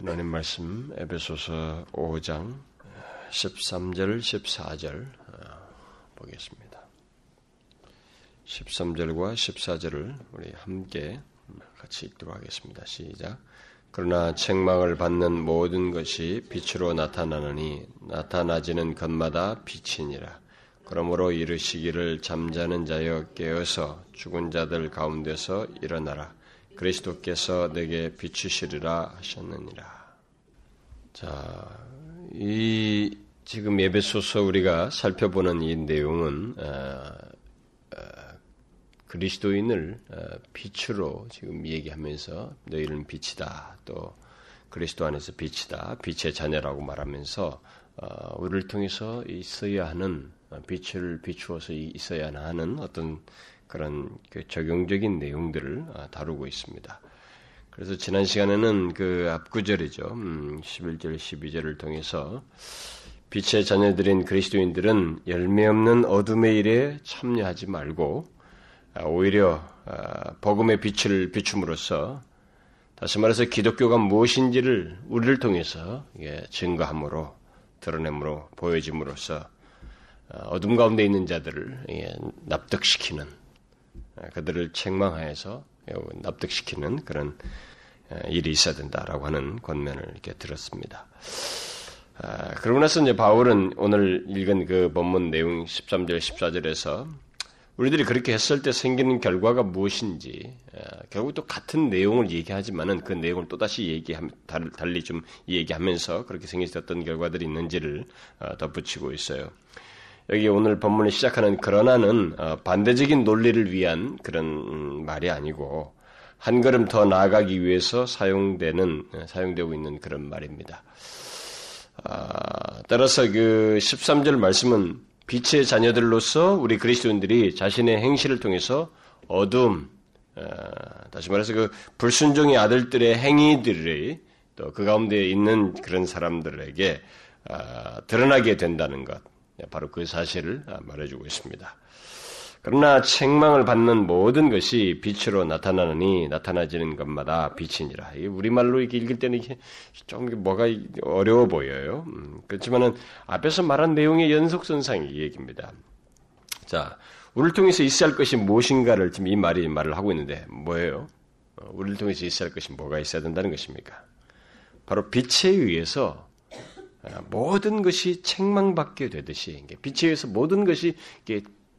하나님 말씀 에베소서 5장 13절 14절 보겠습니다. 13절과 14절을 우리 함께 같이 읽도록 하겠습니다. 시작. 그러나 책망을 받는 모든 것이 빛으로 나타나느니 나타나지는 것마다 빛이니라. 그러므로 이르시기를 잠자는 자여 깨어서 죽은 자들 가운데서 일어나라. 그리스도께서 내게 비추시리라 하셨느니라. 자, 이 지금 예배소서 우리가 살펴보는 이 내용은 어, 어, 그리스도인을 어, 빛으로 지금 얘기하면서 너희는 빛이다. 또 그리스도 안에서 빛이다. 빛의 자녀라고 말하면서 어, 우리를 통해서 있어야 하는 어, 빛을 비추어서 있어야 하는 어떤 그런 그 적용적인 내용들을 아, 다루고 있습니다. 그래서 지난 시간에는 그 앞구절이죠. 음, 11절, 12절을 통해서 빛의 자녀들인 그리스도인들은 열매 없는 어둠의 일에 참여하지 말고 아, 오히려 아, 복음의 빛을 비춤으로써 다시 말해서 기독교가 무엇인지를 우리를 통해서 증거함으로 드러냄으로 보여짐으로써 어둠 가운데 있는 자들을 납득시키는 그들을 책망하여서 납득시키는 그런 일이 있어야 된다라고 하는 권면을 이렇게 들었습니다. 아, 그러고 나서 이제 바울은 오늘 읽은 그 본문 내용 13절, 14절에서 우리들이 그렇게 했을 때 생기는 결과가 무엇인지 결국 또 같은 내용을 얘기하지만은 그 내용을 또 다시 얘기하 달리 좀 얘기하면서 그렇게 생겼던 결과들이 있는지를 어, 덧붙이고 있어요. 여기 오늘 본문을 시작하는 그러나는 어, 반대적인 논리를 위한 그런 음, 말이 아니고 한 걸음 더 나아가기 위해서 사용되는 어, 사용되고 있는 그런 말입니다. 아, 따라서 그 13절 말씀은 빛의 자녀들로서 우리 그리스도인들이 자신의 행실을 통해서 어둠, 어, 다시 말해서 그 불순종의 아들들의 행위들이 또 그 가운데 있는 그런 사람들에게 아, 드러나게 된다는 것, 네, 바로 그 사실을 아, 말해주고 있습니다. 그러나 책망을 받는 모든 것이 빛으로 나타나느니 나타나지는 것마다 빛이니라. 우리말로 이렇게 읽을 때는 이게 좀 뭐가 어려워 보여요. 음, 그렇지만은 앞에서 말한 내용의 연속선상의 얘기입니다. 자, 우리를 통해서 있어야 할 것이 무엇인가를 지금 이 말이 말을 하고 있는데 뭐예요? 어, 우리를 통해서 있어야 할 것이 뭐가 있어야 된다는 것입니까? 바로 빛에 의해서 아, 모든 것이 책망받게 되듯이 빛에 의해서 모든 것이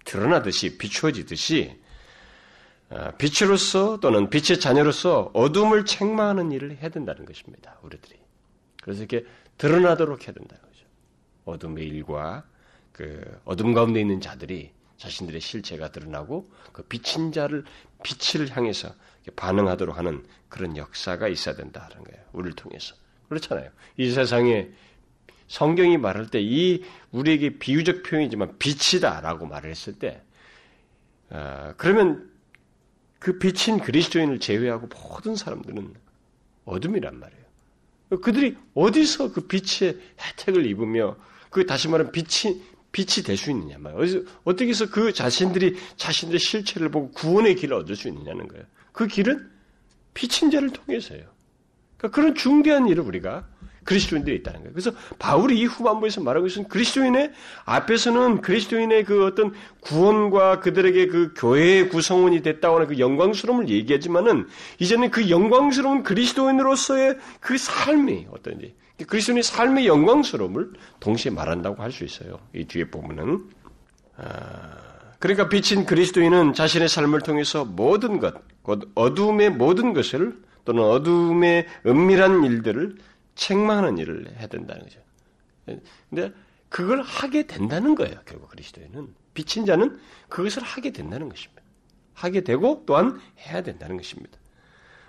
드러나듯이 비추어지듯이 아, 빛으로서 또는 빛의 자녀로서 어둠을 책망하는 일을 해야 된다는 것입니다. 우리들이 그래서 이렇게 드러나도록 해야 된다는 거죠. 어둠의 일과 그 어둠 가운데 있는 자들이 자신들의 실체가 드러나고 그 비친 자를 빛을 향해서 반응하도록 하는 그런 역사가 있어야 된다는 거예요. 우리를 통해서 그렇잖아요. 이 세상에 성경이 말할 때 이 우리에게 비유적 표현이지만 빛이다라고 말을 했을 때 어, 그러면 그 빛인 그리스도인을 제외하고 모든 사람들은 어둠이란 말이에요. 그들이 어디서 그 빛의 혜택을 입으며 그 다시 말하면 빛이 빛이 될 수 있느냐 말이에요. 어떻게 해서 그 자신들이 자신들의 실체를 보고 구원의 길을 얻을 수 있느냐는 거예요. 그 길은 빛인 자를 통해서요. 그러니까 그런 중대한 일을 우리가 그리스도인들이 있다는 거예요. 그래서 바울이 이 후반부에서 말하고 있는 그리스도인의 앞에서는 그리스도인의 그 어떤 구원과 그들에게 그 교회의 구성원이 됐다고 하는 그 영광스러움을 얘기하지만은 이제는 그 영광스러운 그리스도인으로서의 그 삶이 어떤지 그리스도인의 삶의 영광스러움을 동시에 말한다고 할 수 있어요. 이 뒤에 보면은 아, 그러니까 빛인 그리스도인은 자신의 삶을 통해서 모든 것, 곧 어둠의 모든 것을 또는 어둠의 은밀한 일들을 책망하는 일을 해야 된다는 거죠. 근데 그걸 하게 된다는 거예요. 결국 그리스도에는 비친 자는 그것을 하게 된다는 것입니다. 하게 되고 또한 해야 된다는 것입니다.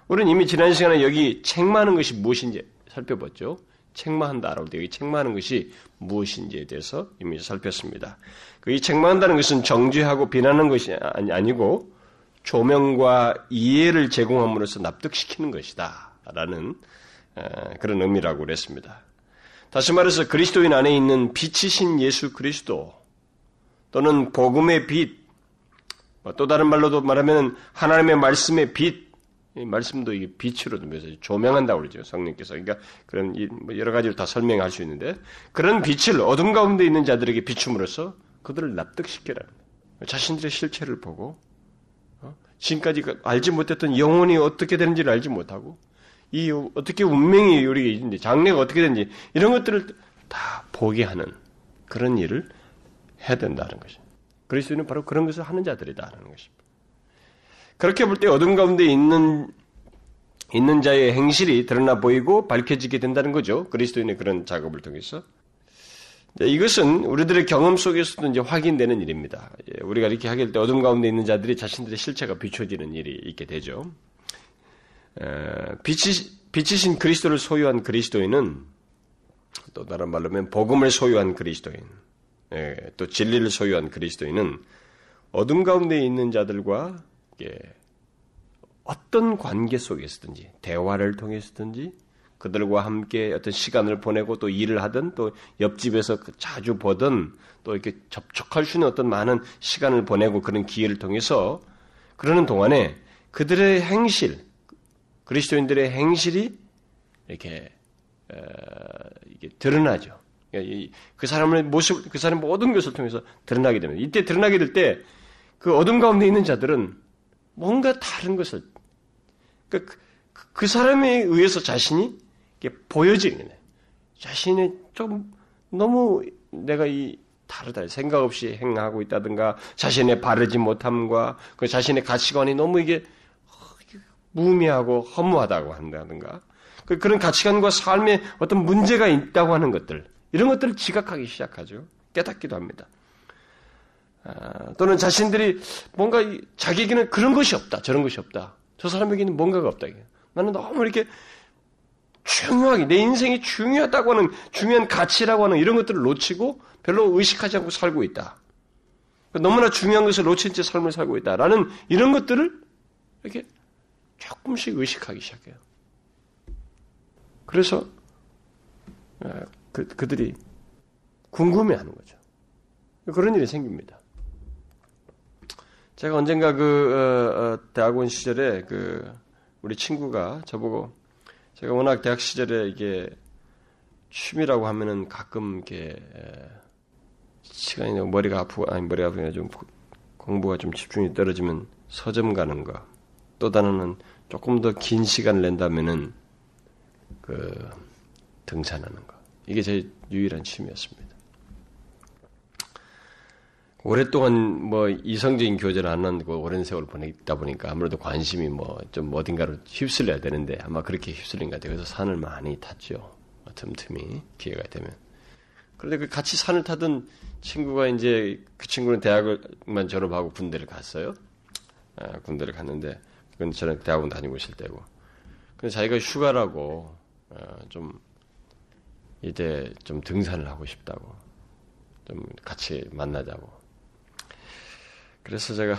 우리는 이미 지난 시간에 여기 책망하는 것이 무엇인지 살펴봤죠. 책망한다라고 여기 책망하는 것이 무엇인지에 대해서 이미 살폈습니다. 그이 책망한다는 것은 정죄하고 비난하는 것이 아니고 조명과 이해를 제공함으로써 납득시키는 것이다라는 그런 의미라고 그랬습니다. 다시 말해서 그리스도인 안에 있는 빛이신 예수 그리스도 또는 복음의 빛, 뭐또 다른 말로도 말하면 하나님의 말씀의 빛, 이 말씀도 이 빛으로 조명한다고 그러죠. 성령께서. 그러니까 그런 뭐 여러 가지로 다 설명할 수 있는데 그런 빛을 어둠 가운데 있는 자들에게 비춤으로써 그들을 납득시켜라. 자신들의 실체를 보고 어? 지금까지 그 알지 못했던 영혼이 어떻게 되는지를 알지 못하고 이 어떻게 운명이 우리에게 있는지 장래가 어떻게 되는지 이런 것들을 다 보게 하는 그런 일을 해야 된다는 것이. 그리스도인은 바로 그런 것을 하는 자들이다라는 것입니다. 그렇게 볼 때 어둠 가운데 있는 있는 자의 행실이 드러나 보이고 밝혀지게 된다는 거죠. 그리스도인의 그런 작업을 통해서. 이것은 우리들의 경험 속에서도 이제 확인되는 일입니다. 예, 우리가 이렇게 하게 될때 어둠 가운데 있는 자들이 자신들의 실체가 비춰지는 일이 있게 되죠. 빛이, 빛이 신 그리스도를 소유한 그리스도인은 또 다른 말로 하면 복음을 소유한 그리스도인, 예, 또 진리를 소유한 그리스도인은 어둠 가운데 있는 자들과 어떤 관계 속에서든지 대화를 통해서든지 그들과 함께 어떤 시간을 보내고 또 일을 하든 또 옆집에서 그 자주 보든 또 이렇게 접촉할 수 있는 어떤 많은 시간을 보내고 그런 기회를 통해서 그러는 동안에 그들의 행실, 그리스도인들의 행실이 이렇게 어, 이게 드러나죠. 그러니까 그 사람의 모습, 그 사람의 모든 것을 통해서 드러나게 됩니다. 이때 드러나게 될 때 그 어둠 가운데 있는 자들은 뭔가 다른 것을 그, 그, 그 사람에 의해서 자신이 보여지는. 자신이 좀 너무 내가 이 다르다 생각 없이 행하고 있다든가 자신의 바르지 못함과 그 자신의 가치관이 너무 이게 무미하고 허무하다고 한다든가 그 그런 가치관과 삶에 어떤 문제가 있다고 하는 것들 이런 것들을 지각하기 시작하죠. 깨닫기도 합니다. 아, 또는 자신들이 뭔가 자기에게는 그런 것이 없다, 저런 것이 없다. 저 사람에게는 뭔가가 없다. 나는 너무 이렇게 중요하게 내 인생이 중요하다고 하는 중요한 가치라고 하는 이런 것들을 놓치고 별로 의식하지 않고 살고 있다. 너무나 중요한 것을 놓친 채 삶을 살고 있다라는 이런 것들을 이렇게 조금씩 의식하기 시작해요. 그래서 아, 그, 그들이 궁금해하는 거죠. 그런 일이 생깁니다. 제가 언젠가 그 어, 어, 대학원 시절에 그 우리 친구가 저보고 제가 워낙 대학 시절에 이게 취미라고 하면은 가끔 이렇게 시간이 머리가 아프고 아니 머리가 아프게 좀 공부가 좀 집중이 떨어지면 서점 가는 거. 또 다른은 조금 더 긴 시간을 낸다면은 그 등산하는 거. 이게 제 유일한 취미였습니다. 오랫동안 뭐 이성적인 교제를 안 하고 오랜 세월을 보냈다 보니까 아무래도 관심이 뭐 좀 어딘가로 휩쓸려야 되는데 아마 그렇게 휩쓸린 것 같아요. 그래서 산을 많이 탔죠. 틈틈이 기회가 되면. 그런데 그 같이 산을 타던 친구가 이제 그 친구는 대학을만 졸업하고 군대를 갔어요. 아, 군대를 갔는데 그건 저는 대학원 다니고 있을 때고. 근데 자기가 휴가라고 어, 좀 이제 좀 등산을 하고 싶다고 좀 같이 만나자고 그래서 제가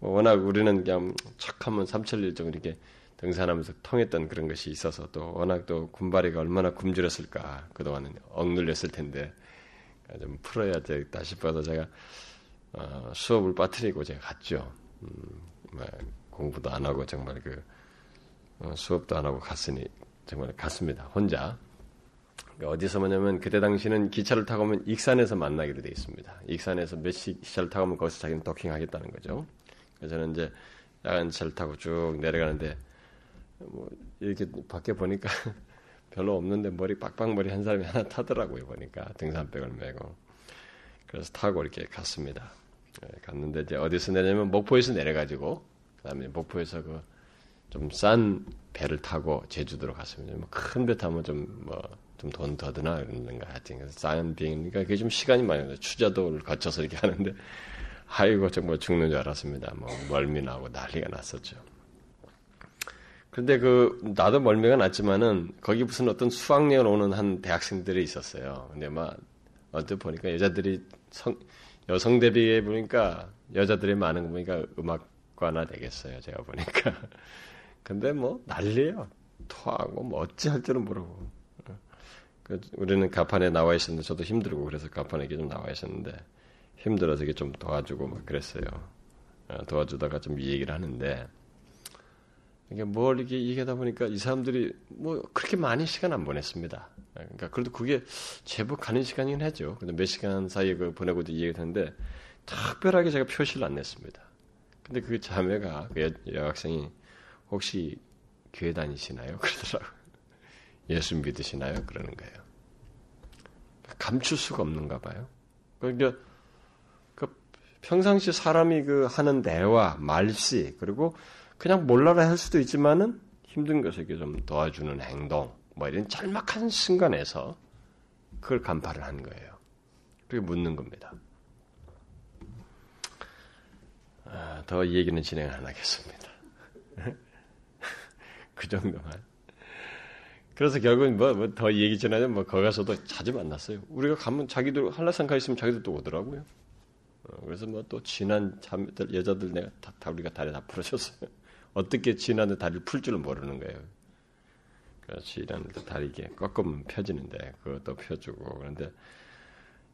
뭐 워낙 우리는 그냥 척하면 삼천리 정도 이렇게 등산하면서 통했던 그런 것이 있어서 또 워낙 또 군바리가 얼마나 굶주렸을까 그동안은 억눌렸을 텐데 좀 풀어야 되겠다 싶어서 제가 어, 수업을 빠뜨리고 제가 갔죠. 음, 뭐 공부도 안 하고 정말 그 어, 수업도 안 하고 갔으니 정말 갔습니다. 혼자 그러니까 어디서 뭐냐면 그때 당시는 기차를 타고 오면 익산에서 만나기로 돼 있습니다. 익산에서 몇 시 기차를 타고 오면 거기서 자기는 도킹하겠다는 거죠. 그래서 저는 이제 야간 차를 타고 쭉 내려가는데 뭐 이렇게 밖에 보니까 별로 없는데 머리 빡빡머리 한 사람이 하나 타더라고요 보니까 등산백을 메고 그래서 타고 이렇게 갔습니다. 네, 갔는데 이제 어디서 내냐면 목포에서 내려가지고 그다음에 목포에서 그 좀 싼 배를 타고 제주도로 갔습니다. 뭐 큰 배 타면 좀 뭐 좀 돈 더 드나 그러는가 하여튼 그래서 쌓인 비행이니까 그게 좀 시간이 많이 걸려 추자도를 거쳐서 이렇게 하는데 아이고 정말 죽는 줄 알았습니다. 뭐 멀미 나고 난리가 났었죠. 근데 그 나도 멀미가 났지만은 거기 무슨 어떤 수학여행 오는 한 대학생들이 있었어요. 근데 막 어떻게 보니까 여자들이 성, 여성 대비해 보니까 여자들이 많은 거 보니까 음악 과나 되겠어요. 제가 보니까. 근데 뭐 난리예요. 토하고 뭐 어찌 할 줄은 모르고. 그 우리는 가판에 나와 있었는데 저도 힘들고 그래서 가판에 좀 나와 있었는데 힘들어서 이게 좀 도와주고 막 그랬어요. 어, 도와주다가 좀 이 얘기를 하는데 이게 뭘 이게 얘기하다 보니까 이 사람들이 뭐 그렇게 많이 시간 안 보냈습니다. 그러니까 그래도 그게 제법 가는 시간이긴 하죠. 근데 몇 시간 사이에 그 보내고 얘기했는데 특별하게 제가 표시를 안 냈습니다. 근데 그 자매가 그 여, 여학생이 혹시 교회 다니시나요? 그러더라고요. 예수 믿으시나요? 그러는 거예요. 감출 수가 없는가 봐요. 그러니까 그 평상시 사람이 그 하는 대화, 말씨, 그리고 그냥 몰라라 할 수도 있지만은 힘든 것에게 좀 도와주는 행동, 뭐 이런 짤막한 순간에서 그걸 간파를 한 거예요. 그리고 묻는 겁니다. 아, 더 얘기는 진행을 안 하겠습니다. 그 정도만. 그래서 결국은 뭐, 뭐 더 얘기 전하면 뭐, 거기 가서도 자주 만났어요. 우리가 가면 자기들, 한라산 가 있으면 자기들 또 오더라고요. 어, 그래서 뭐 또 지난 자매들, 여자들 내가 다, 다 우리가 다리 다 풀어줬어요. 어떻게 지난데 다리를 풀 줄은 모르는 거예요. 그래서 지난데 다리 이게 꺾으면 펴지는데 그것도 펴주고 그런데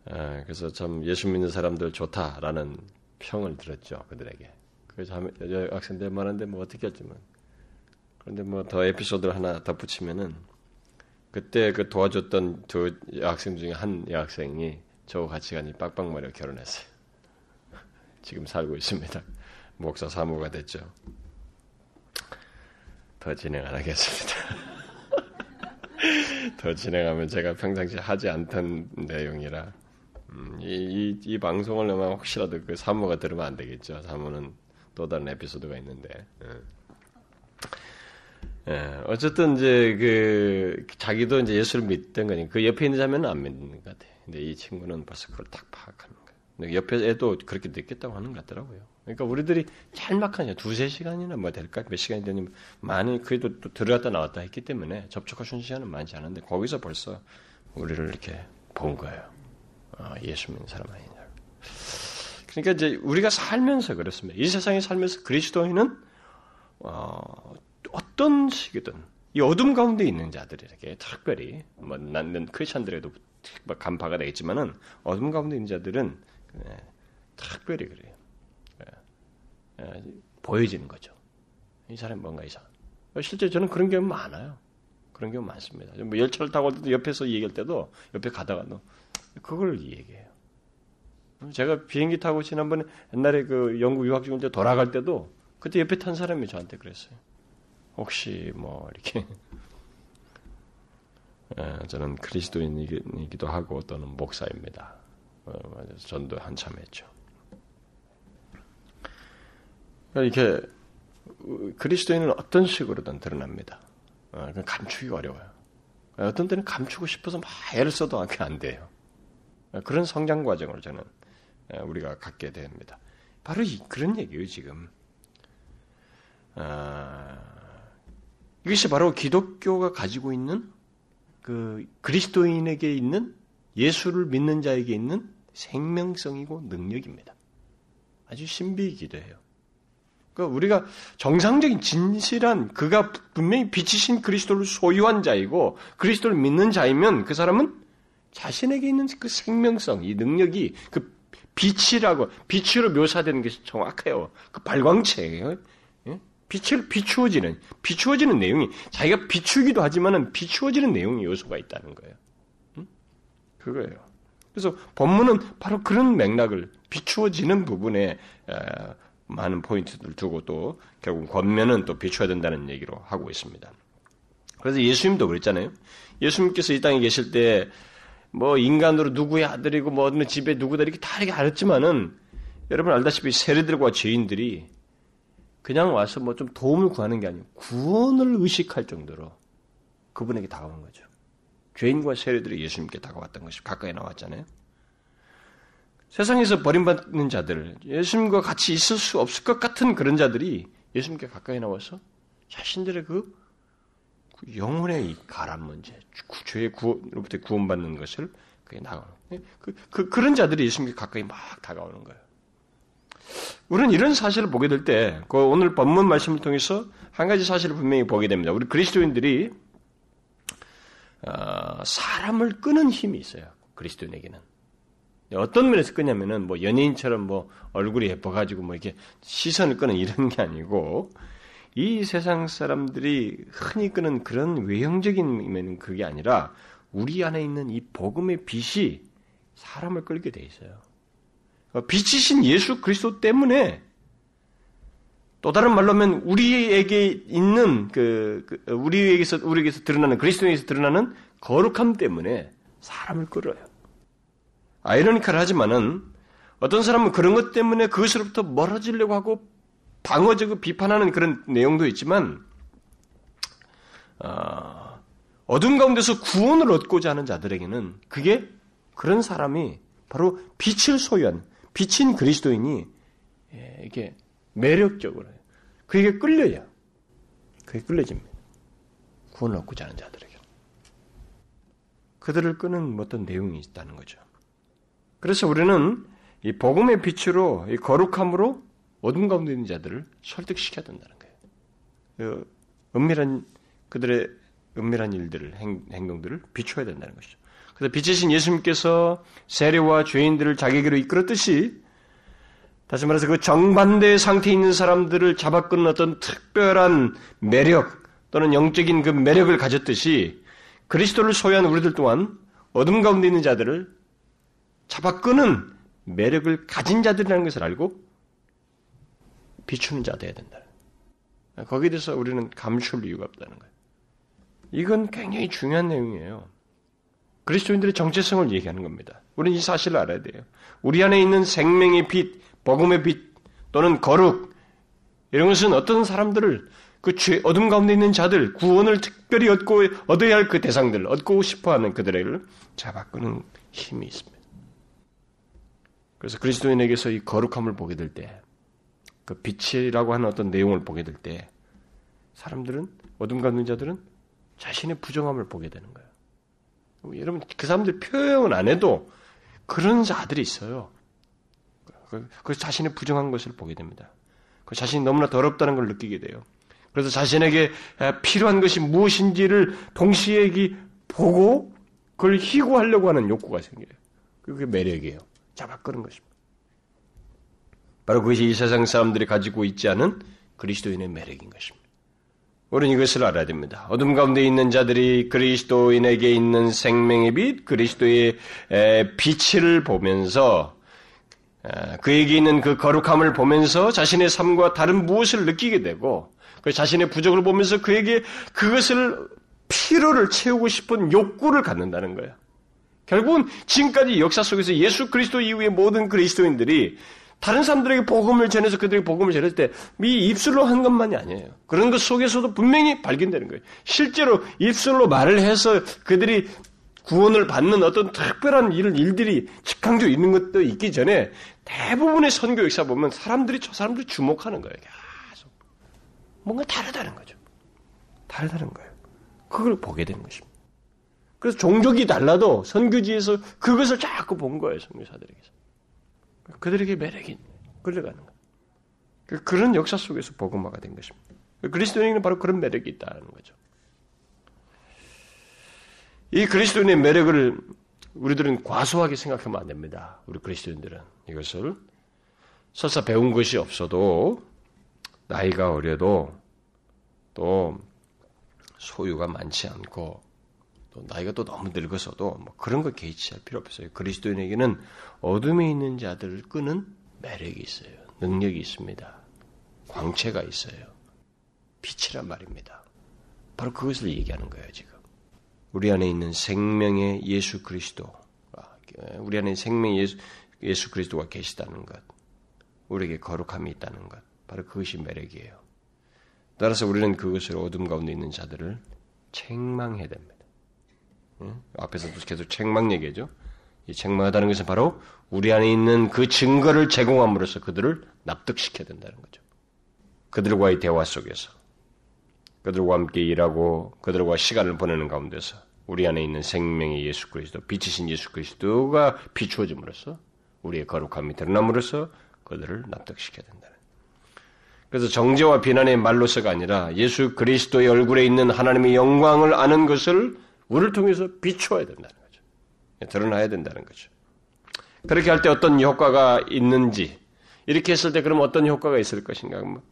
아, 그래서 참 예수 믿는 사람들 좋다라는 평을 들었죠 그들에게. 그래서 학생들 말하는데 뭐 어떻게 했지만 그런데 뭐 더 에피소드를 하나 덧붙이면은 그때 그 도와줬던 두 여학생 중에 한 여학생이 저와 같이 가니 빡빡머리로 결혼했어요. 지금 살고 있습니다. 목사 사모가 됐죠. 더 진행 안 하겠습니다. 더 진행하면 제가 평상시 하지 않던 내용이라 음, 이, 이, 이, 방송을 하면 혹시라도 그 사모가 들으면 안 되겠죠. 사모는 또 다른 에피소드가 있는데. 예. 예, 어쨌든 이제 그 자기도 이제 예수를 믿던 거니 그 옆에 있는 자매는 안 믿는 것 같아. 근데 이 친구는 벌써 그걸 딱 파악하는 거야. 근데 옆에 애도 그렇게 느꼈다고 하는 것 같더라고요. 그러니까 우리들이 짤막하냐 두세 시간이나 뭐 될까 몇 시간이 되니 많이 그래도 또 들어갔다 나왔다 했기 때문에 접촉할 수 있는 시간은 많지 않은데 거기서 벌써 우리를 이렇게 본 거예요. 아, 예수 믿는 사람 아니냐. 그러니까 이제 우리가 살면서 그렇습니다. 이 세상에 살면서 그리스도인은 어, 어떤 식이든 이 어둠 가운데 있는 자들에게 특별히 뭐 나는 크리스천들에도 간파가 되겠지만은 어둠 가운데 있는 자들은 네, 특별히 그래요. 예, 보여지는 거죠. 이 사람이 뭔가 이상. 실제 저는 그런 경우 많아요. 그런 경우 많습니다. 뭐 열차를 타고 올 때도 옆에서 얘기할 때도 옆에 가다가도 그걸 얘기해요. 제가 비행기 타고 지난번에 옛날에 그 영국 유학 때 돌아갈 때도 그때 옆에 탄 사람이 저한테 그랬어요. 혹시 뭐 이렇게 예, 저는 그리스도인이기도 하고 또는 목사입니다. 어, 전도 한참 했죠. 이렇게 그리스도인은 어떤 식으로든 드러납니다. 어, 감추기 어려워요. 어떤 때는 감추고 싶어서 막 애를 써도 안 돼요. 그런 성장 과정을 저는 우리가 갖게 됩니다. 바로 이, 그런 얘기예요, 지금. 아, 이것이 바로 기독교가 가지고 있는 그 그리스도인에게 있는 예수를 믿는 자에게 있는 생명성이고 능력입니다. 아주 신비이기도 해요. 그러니까 우리가 정상적인 진실한 그가 분명히 빛이신 그리스도를 소유한 자이고 그리스도를 믿는 자이면 그 사람은 자신에게 있는 그 생명성, 이 능력이 그 빛이라고 빛으로 묘사되는 것이 정확해요. 그 발광체예요. 예? 빛을 비추어지는 비추어지는 내용이 자기가 비추기도 하지만은 비추어지는 내용이 요소가 있다는 거예요. 응? 그거예요. 그래서 본문은 바로 그런 맥락을 비추어지는 부분에 많은 포인트를 두고 또 결국 권면은 또 비춰야 된다는 얘기로 하고 있습니다. 그래서 예수님도 그랬잖아요. 예수님께서 이 땅에 계실 때 뭐 인간으로 누구의 아들이고 뭐 어느 집에 누구다 이렇게 다 이렇게 알았지만은 여러분 알다시피 세례들과 죄인들이 그냥 와서 뭐 좀 도움을 구하는 게 아니고 구원을 의식할 정도로 그분에게 다가온 거죠. 죄인과 세례들이 예수님께 다가왔던 것이 가까이 나왔잖아요. 세상에서 버림받는 자들, 예수님과 같이 있을 수 없을 것 같은 그런 자들이 예수님께 가까이 나와서 자신들의 그 영혼의 이 가란 문제, 죄의 구로부터 구원받는 것을 그게 나가는 그, 그, 그런 자들이 예수님께 가까이 막 다가오는 거예요. 우리는 이런 사실을 보게 될 때, 그 오늘 본문 말씀을 통해서 한 가지 사실을 분명히 보게 됩니다. 우리 그리스도인들이 어, 사람을 끄는 힘이 있어요. 그리스도인에게는. 어떤 면에서 끄냐면은 뭐 연예인처럼 뭐 얼굴이 예뻐가지고 뭐 이렇게 시선을 끄는 이런 게 아니고 이 세상 사람들이 흔히 끄는 그런 외형적인 그게 아니라 우리 안에 있는 이 복음의 빛이 사람을 끌게 돼 있어요. 어, 빛이신 예수 그리스도 때문에 또 다른 말로 하면 우리에게 있는 그, 그 우리에게서 우리에게서 드러나는 그리스도에게서 드러나는 거룩함 때문에 사람을 끌어요. 아이러니컬하지만은 어떤 사람은 그런 것 때문에 그것으로부터 멀어지려고 하고 방어적으로 비판하는 그런 내용도 있지만 어, 어둠 가운데서 구원을 얻고자 하는 자들에게는 그게 그런 사람이 바로 빛을 소유한 빛인 그리스도인이 예, 이게 매력적으로 그에게 끌려야 그게 끌려집니다. 구원을 얻고자 하는 자들에게 그들을 끄는 어떤 내용이 있다는 거죠. 그래서 우리는 이 복음의 빛으로 이 거룩함으로 어둠 가운데 있는 자들을 설득시켜야 된다는 거예요. 그 은밀한 그들의 은밀한 일들을 행, 행동들을 비춰야 된다는 것이죠. 그래서 빛이신 예수님께서 세례와 죄인들을 자기에게로 이끌었듯이 다시 말해서 그 정반대의 상태에 있는 사람들을 잡아끄는 어떤 특별한 매력 또는 영적인 그 매력을 가졌듯이 그리스도를 소유한 우리들 또한 어둠 가운데 있는 자들을 잡아끄는 매력을 가진 자들이라는 것을 알고 비추는 자 되어야 된다. 거기에 대해서 우리는 감출 이유가 없다는 거예요. 이건 굉장히 중요한 내용이에요. 그리스도인들의 정체성을 얘기하는 겁니다. 우리는 이 사실을 알아야 돼요. 우리 안에 있는 생명의 빛, 복음의 빛 또는 거룩 이런 것은 어떤 사람들을 그 죄, 어둠 가운데 있는 자들, 구원을 특별히 얻고 얻어야 할 그 대상들, 얻고 싶어하는 그들을 잡아끄는 힘이 있습니다. 그래서 그리스도인에게서 이 거룩함을 보게 될 때, 그 빛이라고 하는 어떤 내용을 보게 될 때, 사람들은 어둠 가운데 자들은 자신의 부정함을 보게 되는 거예요. 여러분 그 사람들 표현 안 해도 그런 자들이 있어요. 그, 그 자신의 부정한 것을 보게 됩니다. 그 자신이 너무나 더럽다는 걸 느끼게 돼요. 그래서 자신에게 필요한 것이 무엇인지를 동시에 보고 그걸 희구하려고 하는 욕구가 생겨요. 그게 매력이에요. 잡아 끄는 것입니다. 바로 그것이 이 세상 사람들이 가지고 있지 않은 그리스도인의 매력인 것입니다. 우리는 이것을 알아야 됩니다. 어둠 가운데 있는 자들이 그리스도인에게 있는 생명의 빛, 그리스도의 빛을 보면서 그에게 있는 그 거룩함을 보면서 자신의 삶과 다른 무엇을 느끼게 되고 그 자신의 부족을 보면서 그에게 그것을 피로를 채우고 싶은 욕구를 갖는다는 거예요. 결국은 지금까지 역사 속에서 예수 그리스도 이후의 모든 그리스도인들이 다른 사람들에게 복음을 전해서 그들에게 복음을 전했을 때 이 입술로 한 것만이 아니에요. 그런 것 속에서도 분명히 발견되는 거예요. 실제로 입술로 말을 해서 그들이 구원을 받는 어떤 특별한 일, 일들이 직항적으로 있는 것도 있기 전에 대부분의 선교 역사 보면 사람들이 저 사람들이 주목하는 거예요. 계속. 뭔가 다르다는 거죠. 다르다는 거예요. 그걸 보게 되는 것입니다. 그래서 종족이 달라도 선교지에서 그것을 자꾸 본 거예요, 선교사들에게서. 그들에게 매력이 끌려가는 거예요. 그, 그런 역사 속에서 복음화가 된 것입니다. 그리스도인에게는 바로 그런 매력이 있다는 거죠. 이 그리스도인의 매력을 우리들은 과소하게 생각하면 안 됩니다. 우리 그리스도인들은 이것을 설사 배운 것이 없어도 나이가 어려도 또 소유가 많지 않고 또 나이가 또 너무 늙어서도 뭐 그런 거 개의치할 필요 없어요. 그리스도인에게는 어둠에 있는 자들을 끄는 매력이 있어요. 능력이 있습니다. 광채가 있어요. 빛이란 말입니다. 바로 그것을 얘기하는 거예요, 지금. 우리 안에 있는 생명의 예수 그리스도, 우리 안에 생명의 예수, 예수 그리스도가 계시다는 것, 우리에게 거룩함이 있다는 것, 바로 그것이 매력이에요. 따라서 우리는 그것을 어둠 가운데 있는 자들을 책망해야 됩니다. 앞에서도 계속 책망 얘기죠. 이 책망하다는 것은 바로 우리 안에 있는 그 증거를 제공함으로써 그들을 납득시켜야 된다는 거죠. 그들과의 대화 속에서 그들과 함께 일하고 그들과 시간을 보내는 가운데서 우리 안에 있는 생명의 예수 그리스도, 빛이신 예수 그리스도가 비추어짐으로써 우리의 거룩함이 드러남으로써 그들을 납득시켜야 된다. 그래서 정죄와 비난의 말로서가 아니라 예수 그리스도의 얼굴에 있는 하나님의 영광을 아는 것을 우리를 통해서 비추어야 된다는 거죠. 드러나야 된다는 거죠. 그렇게 할 때 어떤 효과가 있는지, 이렇게 했을 때 그럼 어떤 효과가 있을 것인가? 뭐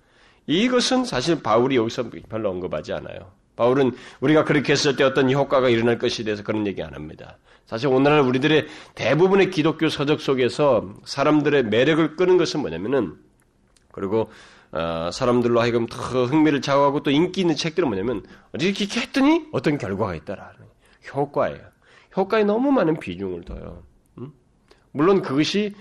이것은 사실 바울이 여기서 별로 언급하지 않아요. 바울은 우리가 그렇게 했을 때 어떤 효과가 일어날 것에 대해서 그런 얘기 안 합니다. 사실 오늘날 우리들의 대부분의 기독교 서적 속에서 사람들의 매력을 끄는 것은 뭐냐면은 그리고 어, 사람들로 하여금 더 흥미를 자극하고 또 인기 있는 책들은 뭐냐면 이렇게 했더니 어떤 결과가 있다라는 효과예요. 효과에 너무 많은 비중을 둬요. 음? 물론 그것이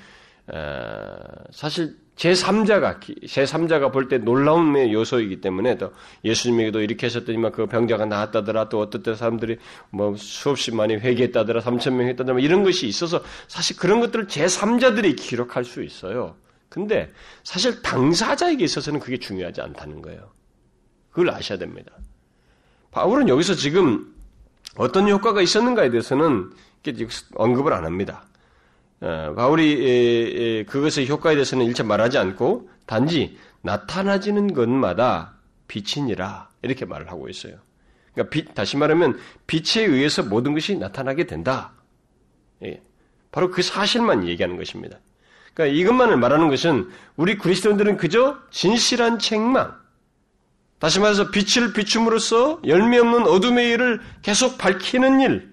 어, 사실 제3자가, 제3자가 볼 때 놀라운 요소이기 때문에 또 예수님에게도 이렇게 하셨더니만 그 병자가 나았다더라 또 어떤 때 사람들이 뭐 수없이 많이 회개했다더라 3천 명 했다더라 뭐 이런 것이 있어서 사실 그런 것들을 제3자들이 기록할 수 있어요. 근데 사실 당사자에게 있어서는 그게 중요하지 않다는 거예요. 그걸 아셔야 됩니다. 바울은 여기서 지금 어떤 효과가 있었는가에 대해서는 언급을 안 합니다. 어, 바울이 그것의 효과에 대해서는 일체 말하지 않고 단지 나타나지는 것마다 빛이니라 이렇게 말을 하고 있어요. 그러니까 빛, 다시 말하면 빛에 의해서 모든 것이 나타나게 된다. 예, 바로 그 사실만 얘기하는 것입니다. 그러니까 이것만을 말하는 것은 우리 그리스도인들은 그저 진실한 책망, 다시 말해서 빛을 비춤으로써 열매 없는 어둠의 일을 계속 밝히는 일,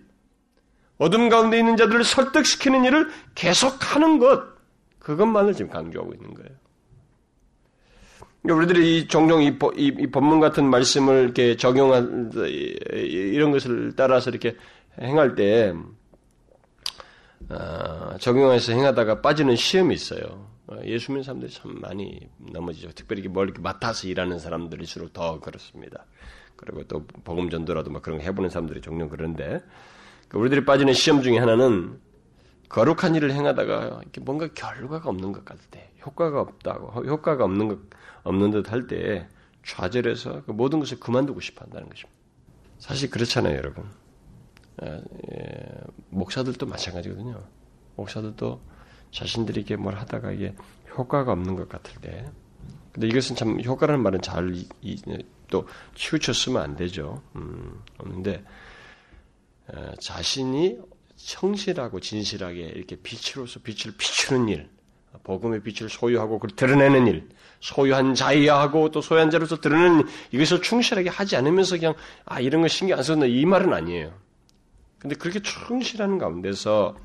어둠 가운데 있는 자들을 설득시키는 일을 계속하는 것, 그것만을 지금 강조하고 있는 거예요. 그러니까 우리들이 이 종종 이, 이, 이 법문 같은 말씀을 이렇게 적용한 이런 것을 따라서 이렇게 행할 때 어, 적용해서 행하다가 빠지는 시험이 있어요. 어, 예수 믿는 사람들이 참 많이 넘어지죠. 특별히 뭘 이렇게 맡아서 일하는 사람들일수록 더 그렇습니다. 그리고 또 복음 전도라도 막 그런 거 해보는 사람들이 종종 그런데 그 우리들이 빠지는 시험 중에 하나는 거룩한 일을 행하다가 뭔가 결과가 없는 것 같을 때, 효과가 없다고, 효과가 없는 것, 없는 듯 할 때, 좌절해서 그 모든 것을 그만두고 싶어 한다는 것입니다. 사실 그렇잖아요, 여러분. 예, 목사들도 마찬가지거든요. 목사들도 자신들이 이게 뭘 하다가 이게 효과가 없는 것 같을 때. 근데 이것은 참 효과라는 말은 잘, 이, 또 치우쳐 쓰면 안 되죠. 음, 없는데, 어, 자신이 성실하고 진실하게 이렇게 빛으로서 빛을 비추는 일, 복음의 빛을 소유하고 그걸 드러내는 일, 소유한 자이야 하고 또 소유한 자로서 드러내는 이것을 충실하게 하지 않으면서 그냥 아 이런 거 신경 안 썼나 이 말은 아니에요. 근데 그렇게 충실하는 가운데서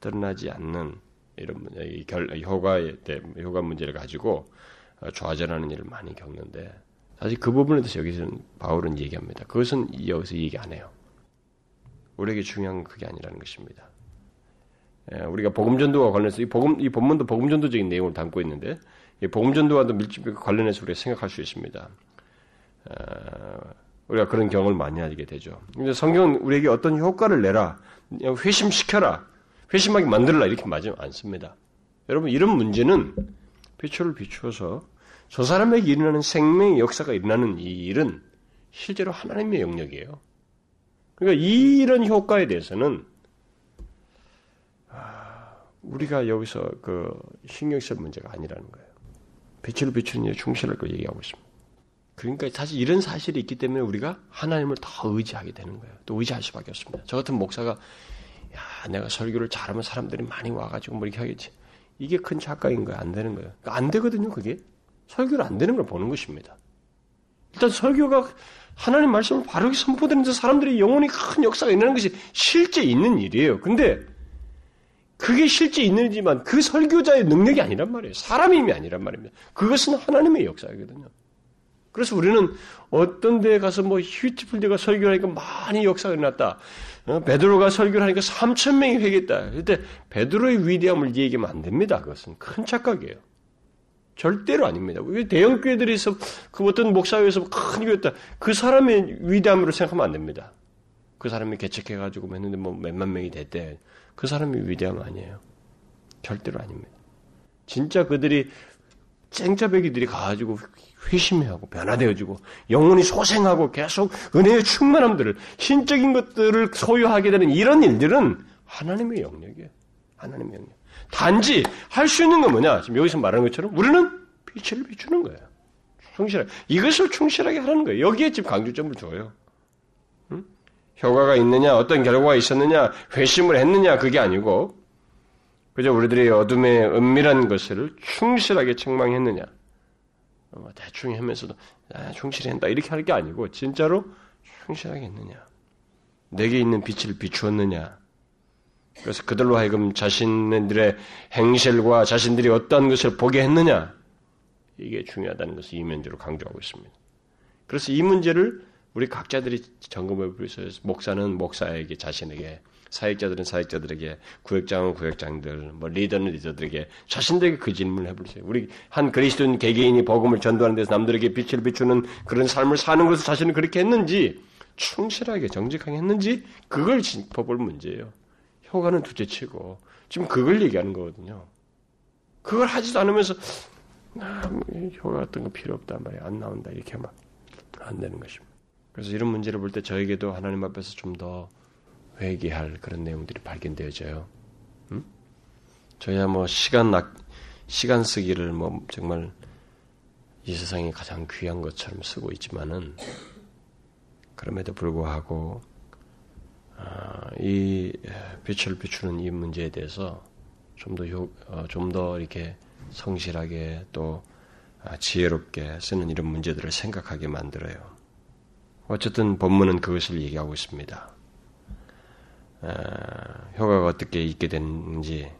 드러나지 않는 이런 이 결, 효과의 효과 문제를 가지고 어, 좌절하는 일을 많이 겪는데 사실 그 부분에 대해서 여기서는 바울은 얘기합니다. 그것은 여기서 얘기 안 해요. 우리에게 중요한 건 그게 아니라는 것입니다. 예, 우리가 복음 전도와 관련해서 이 복음 이 본문도 복음 전도적인 내용을 담고 있는데 이 복음 전도와도 밀접하게 관련해서 우리가 생각할 수 있습니다. 어, 우리가 그런 경험을 많이 하게 되죠. 근데 성경은 우리에게 어떤 효과를 내라, 회심시켜라, 회심하게 만들라 이렇게 말하지 않습니다. 여러분 이런 문제는 빛을 비추어서 저 사람에게 일어나는 생명의 역사가 일어나는 이 일은 실제로 하나님의 영역이에요. 그러니까 이런 효과에 대해서는 아, 우리가 여기서 그 신경 쓸 문제가 아니라는 거예요. 빛을 비추는 일 충실할 거 얘기하고 있습니다. 그러니까 사실 이런 사실이 있기 때문에 우리가 하나님을 더 의지하게 되는 거예요. 또 의지할 수밖에 없습니다. 저 같은 목사가 야 내가 설교를 잘하면 사람들이 많이 와가지고 뭐 이렇게 하겠지. 이게 큰 착각인 거예요. 안 되는 거예요. 그러니까 안 되거든요. 그게 설교를 안 되는 걸 보는 것입니다. 일단 설교가 하나님 말씀을 바르게 선포되는데 사람들이 영혼이 큰 역사가 있는 것이 실제 있는 일이에요. 근데 그게 실제 있는지만 그 설교자의 능력이 아니란 말이에요. 사람의 힘이 아니란 말입니다. 그것은 하나님의 역사이거든요. 그래서 우리는 어떤 데에 가서 뭐 휴티풀드가 설교하니까 많이 역사가 일어났다. 어, 베드로가 설교를 하니까 3천 명이 회개했다. 그때 베드로의 위대함을 얘기하면 안 됩니다. 그것은 큰 착각이에요. 절대로 아닙니다. 왜 대형 교회들에서 그 어떤 목사회에서 큰 교회였다. 그 사람의 위대함으로 생각하면 안 됩니다. 그 사람이 개척해가지고 했는데 뭐 몇만 명이 됐대. 그 사람이 위대함 아니에요. 절대로 아닙니다. 진짜 그들이 쨍짜배기들이 가가지고 회심하고 변화되어지고 영혼이 소생하고 계속 은혜의 충만함들을 신적인 것들을 소유하게 되는 이런 일들은 하나님의 영역이에요. 하나님의 영역. 단지 할 수 있는 건 뭐냐? 지금 여기서 말하는 것처럼 우리는 빛을 비추는 거예요. 충실하게. 이것을 충실하게 하라는 거예요. 여기에 지금 강조점을 줘요. 응? 효과가 있느냐, 어떤 결과가 있었느냐, 회심을 했느냐, 그게 아니고, 그저 우리들의 어둠의 은밀한 것을 충실하게 책망했느냐. 뭐 대충 하면서도 아, 충실히 한다. 이렇게 할 게 아니고 진짜로 충실하게 했느냐? 내게 있는 빛을 비추었느냐? 그래서 그들로 하여금 자신들의 행실과 자신들이 어떤 것을 보게 했느냐? 이게 중요하다는 것을 이면적으로 강조하고 있습니다. 그래서 이 문제를 우리 각자들이 점검해 보면서 목사는 목사에게 자신에게 사역자들은 사역자들에게 구역장은 구역장들 뭐 리더는 리더들에게 자신들에게 그 질문을 해보세요. 우리 한 그리스도인 개개인이 복음을 전도하는 데서 남들에게 빛을 비추는 그런 삶을 사는 것을 자신은 그렇게 했는지 충실하게 정직하게 했는지 그걸 짚어볼 문제예요. 효과는 둘째치고 지금 그걸 얘기하는 거거든요. 그걸 하지도 않으면서 아, 뭐 효과 같은 거 필요 없단 말이야. 안 나온다. 이렇게 하면 안 되는 것입니다. 그래서 이런 문제를 볼 때 저에게도 하나님 앞에서 좀 더 회개할 그런 내용들이 발견되어져요. 음? 저야 뭐 시간 낙, 시간 쓰기를 뭐 정말 이 세상에 가장 귀한 것처럼 쓰고 있지만은 그럼에도 불구하고 아, 이 빛을 비추는 이 문제에 대해서 좀더 좀더 어, 이렇게 성실하게 또 아, 지혜롭게 쓰는 이런 문제들을 생각하게 만들어요. 어쨌든 본문은 그것을 얘기하고 있습니다. 아, 효과가 어떻게 있게 되는지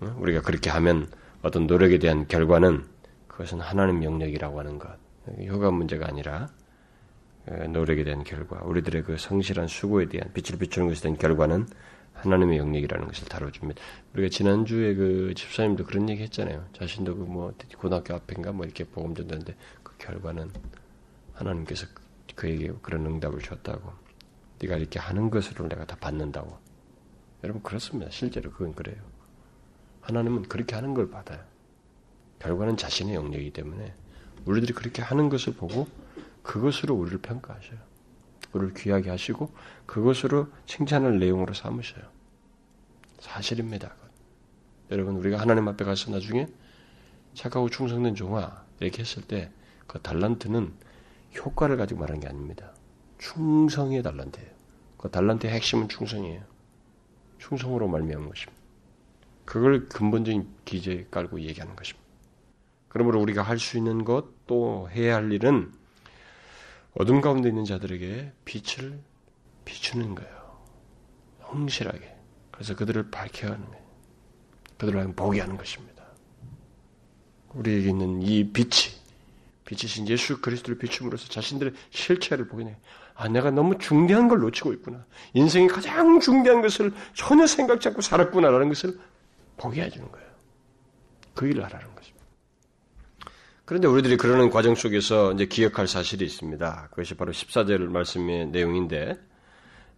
우리가 그렇게 하면 어떤 노력에 대한 결과는 그것은 하나님 영역이라고 하는 것. 효과 문제가 아니라 노력에 대한 결과, 우리들의 그 성실한 수고에 대한 빛을 비추는 것에 대한 결과는 하나님의 영역이라는 것을 다뤄줍니다. 우리가 지난주에 그 집사님도 그런 얘기 했잖아요. 자신도 그 뭐 고등학교 앞인가 뭐 이렇게 복음 전도했는데 그 결과는 하나님께서 그에게 그런 응답을 줬다고. 네가 이렇게 하는 것으로 내가 다 받는다고. 여러분 그렇습니다. 실제로 그건 그래요. 하나님은 그렇게 하는 걸 받아요. 결과는 자신의 영역이기 때문에 우리들이 그렇게 하는 것을 보고 그것으로 우리를 평가하셔요. 우리를 귀하게 하시고 그것으로 칭찬할 내용으로 삼으셔요. 사실입니다. 여러분 우리가 하나님 앞에 가서 나중에 착하고 충성된 종아 이렇게 했을 때 그 달란트는 효과를 가지고 말하는 게 아닙니다. 충성의 달란트예요. 그 달란트의 핵심은 충성이에요. 충성으로 말미암은 것입니다. 그걸 근본적인 기재에 깔고 얘기하는 것입니다. 그러므로 우리가 할 수 있는 것 또 해야 할 일은 어둠 가운데 있는 자들에게 빛을 비추는 거예요. 성실하게. 그래서 그들을 밝혀하는 거예요. 그들을 보게 하는 것입니다. 우리에게 있는 이 빛이, 빛이신 예수 그리스도를 비춤으로써 자신들의 실체를 보게 돼. 아, 내가 너무 중대한 걸 놓치고 있구나. 인생의 가장 중대한 것을 전혀 생각지 않고 살았구나라는 것을 보게 해주는 거예요. 그 일을 하라는 것입니다. 그런데 우리들이 그러는 과정 속에서 이제 기억할 사실이 있습니다. 그것이 바로 14절 말씀의 내용인데,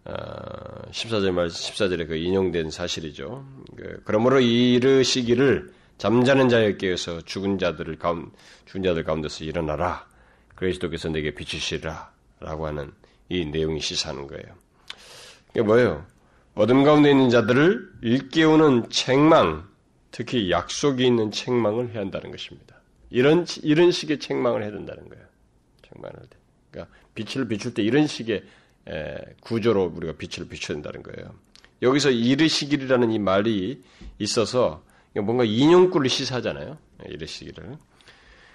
어, 14절 말, 14절에 그 인용된 사실이죠. 그, 그러므로 이르시기를 잠자는 자에 깨어서 죽은 자들을 가운, 죽은 자들 가운데서 일어나라. 그리스도께서 내게 비추시라. 라고 하는 이 내용이 시사하는 거예요. 이게 뭐예요? 어둠 가운데 있는 자들을 일깨우는 책망, 특히 약속이 있는 책망을 해야 한다는 것입니다. 이런 이런 식의 책망을 해야 된다는 거예요. 책망을 때. 그러니까 빛을 비출 때 이런 식의 에, 구조로 우리가 빛을 비춰야 된다는 거예요. 여기서 이르시기라는 이 말이 있어서 뭔가 인용구를 시사하잖아요. 이르시기를.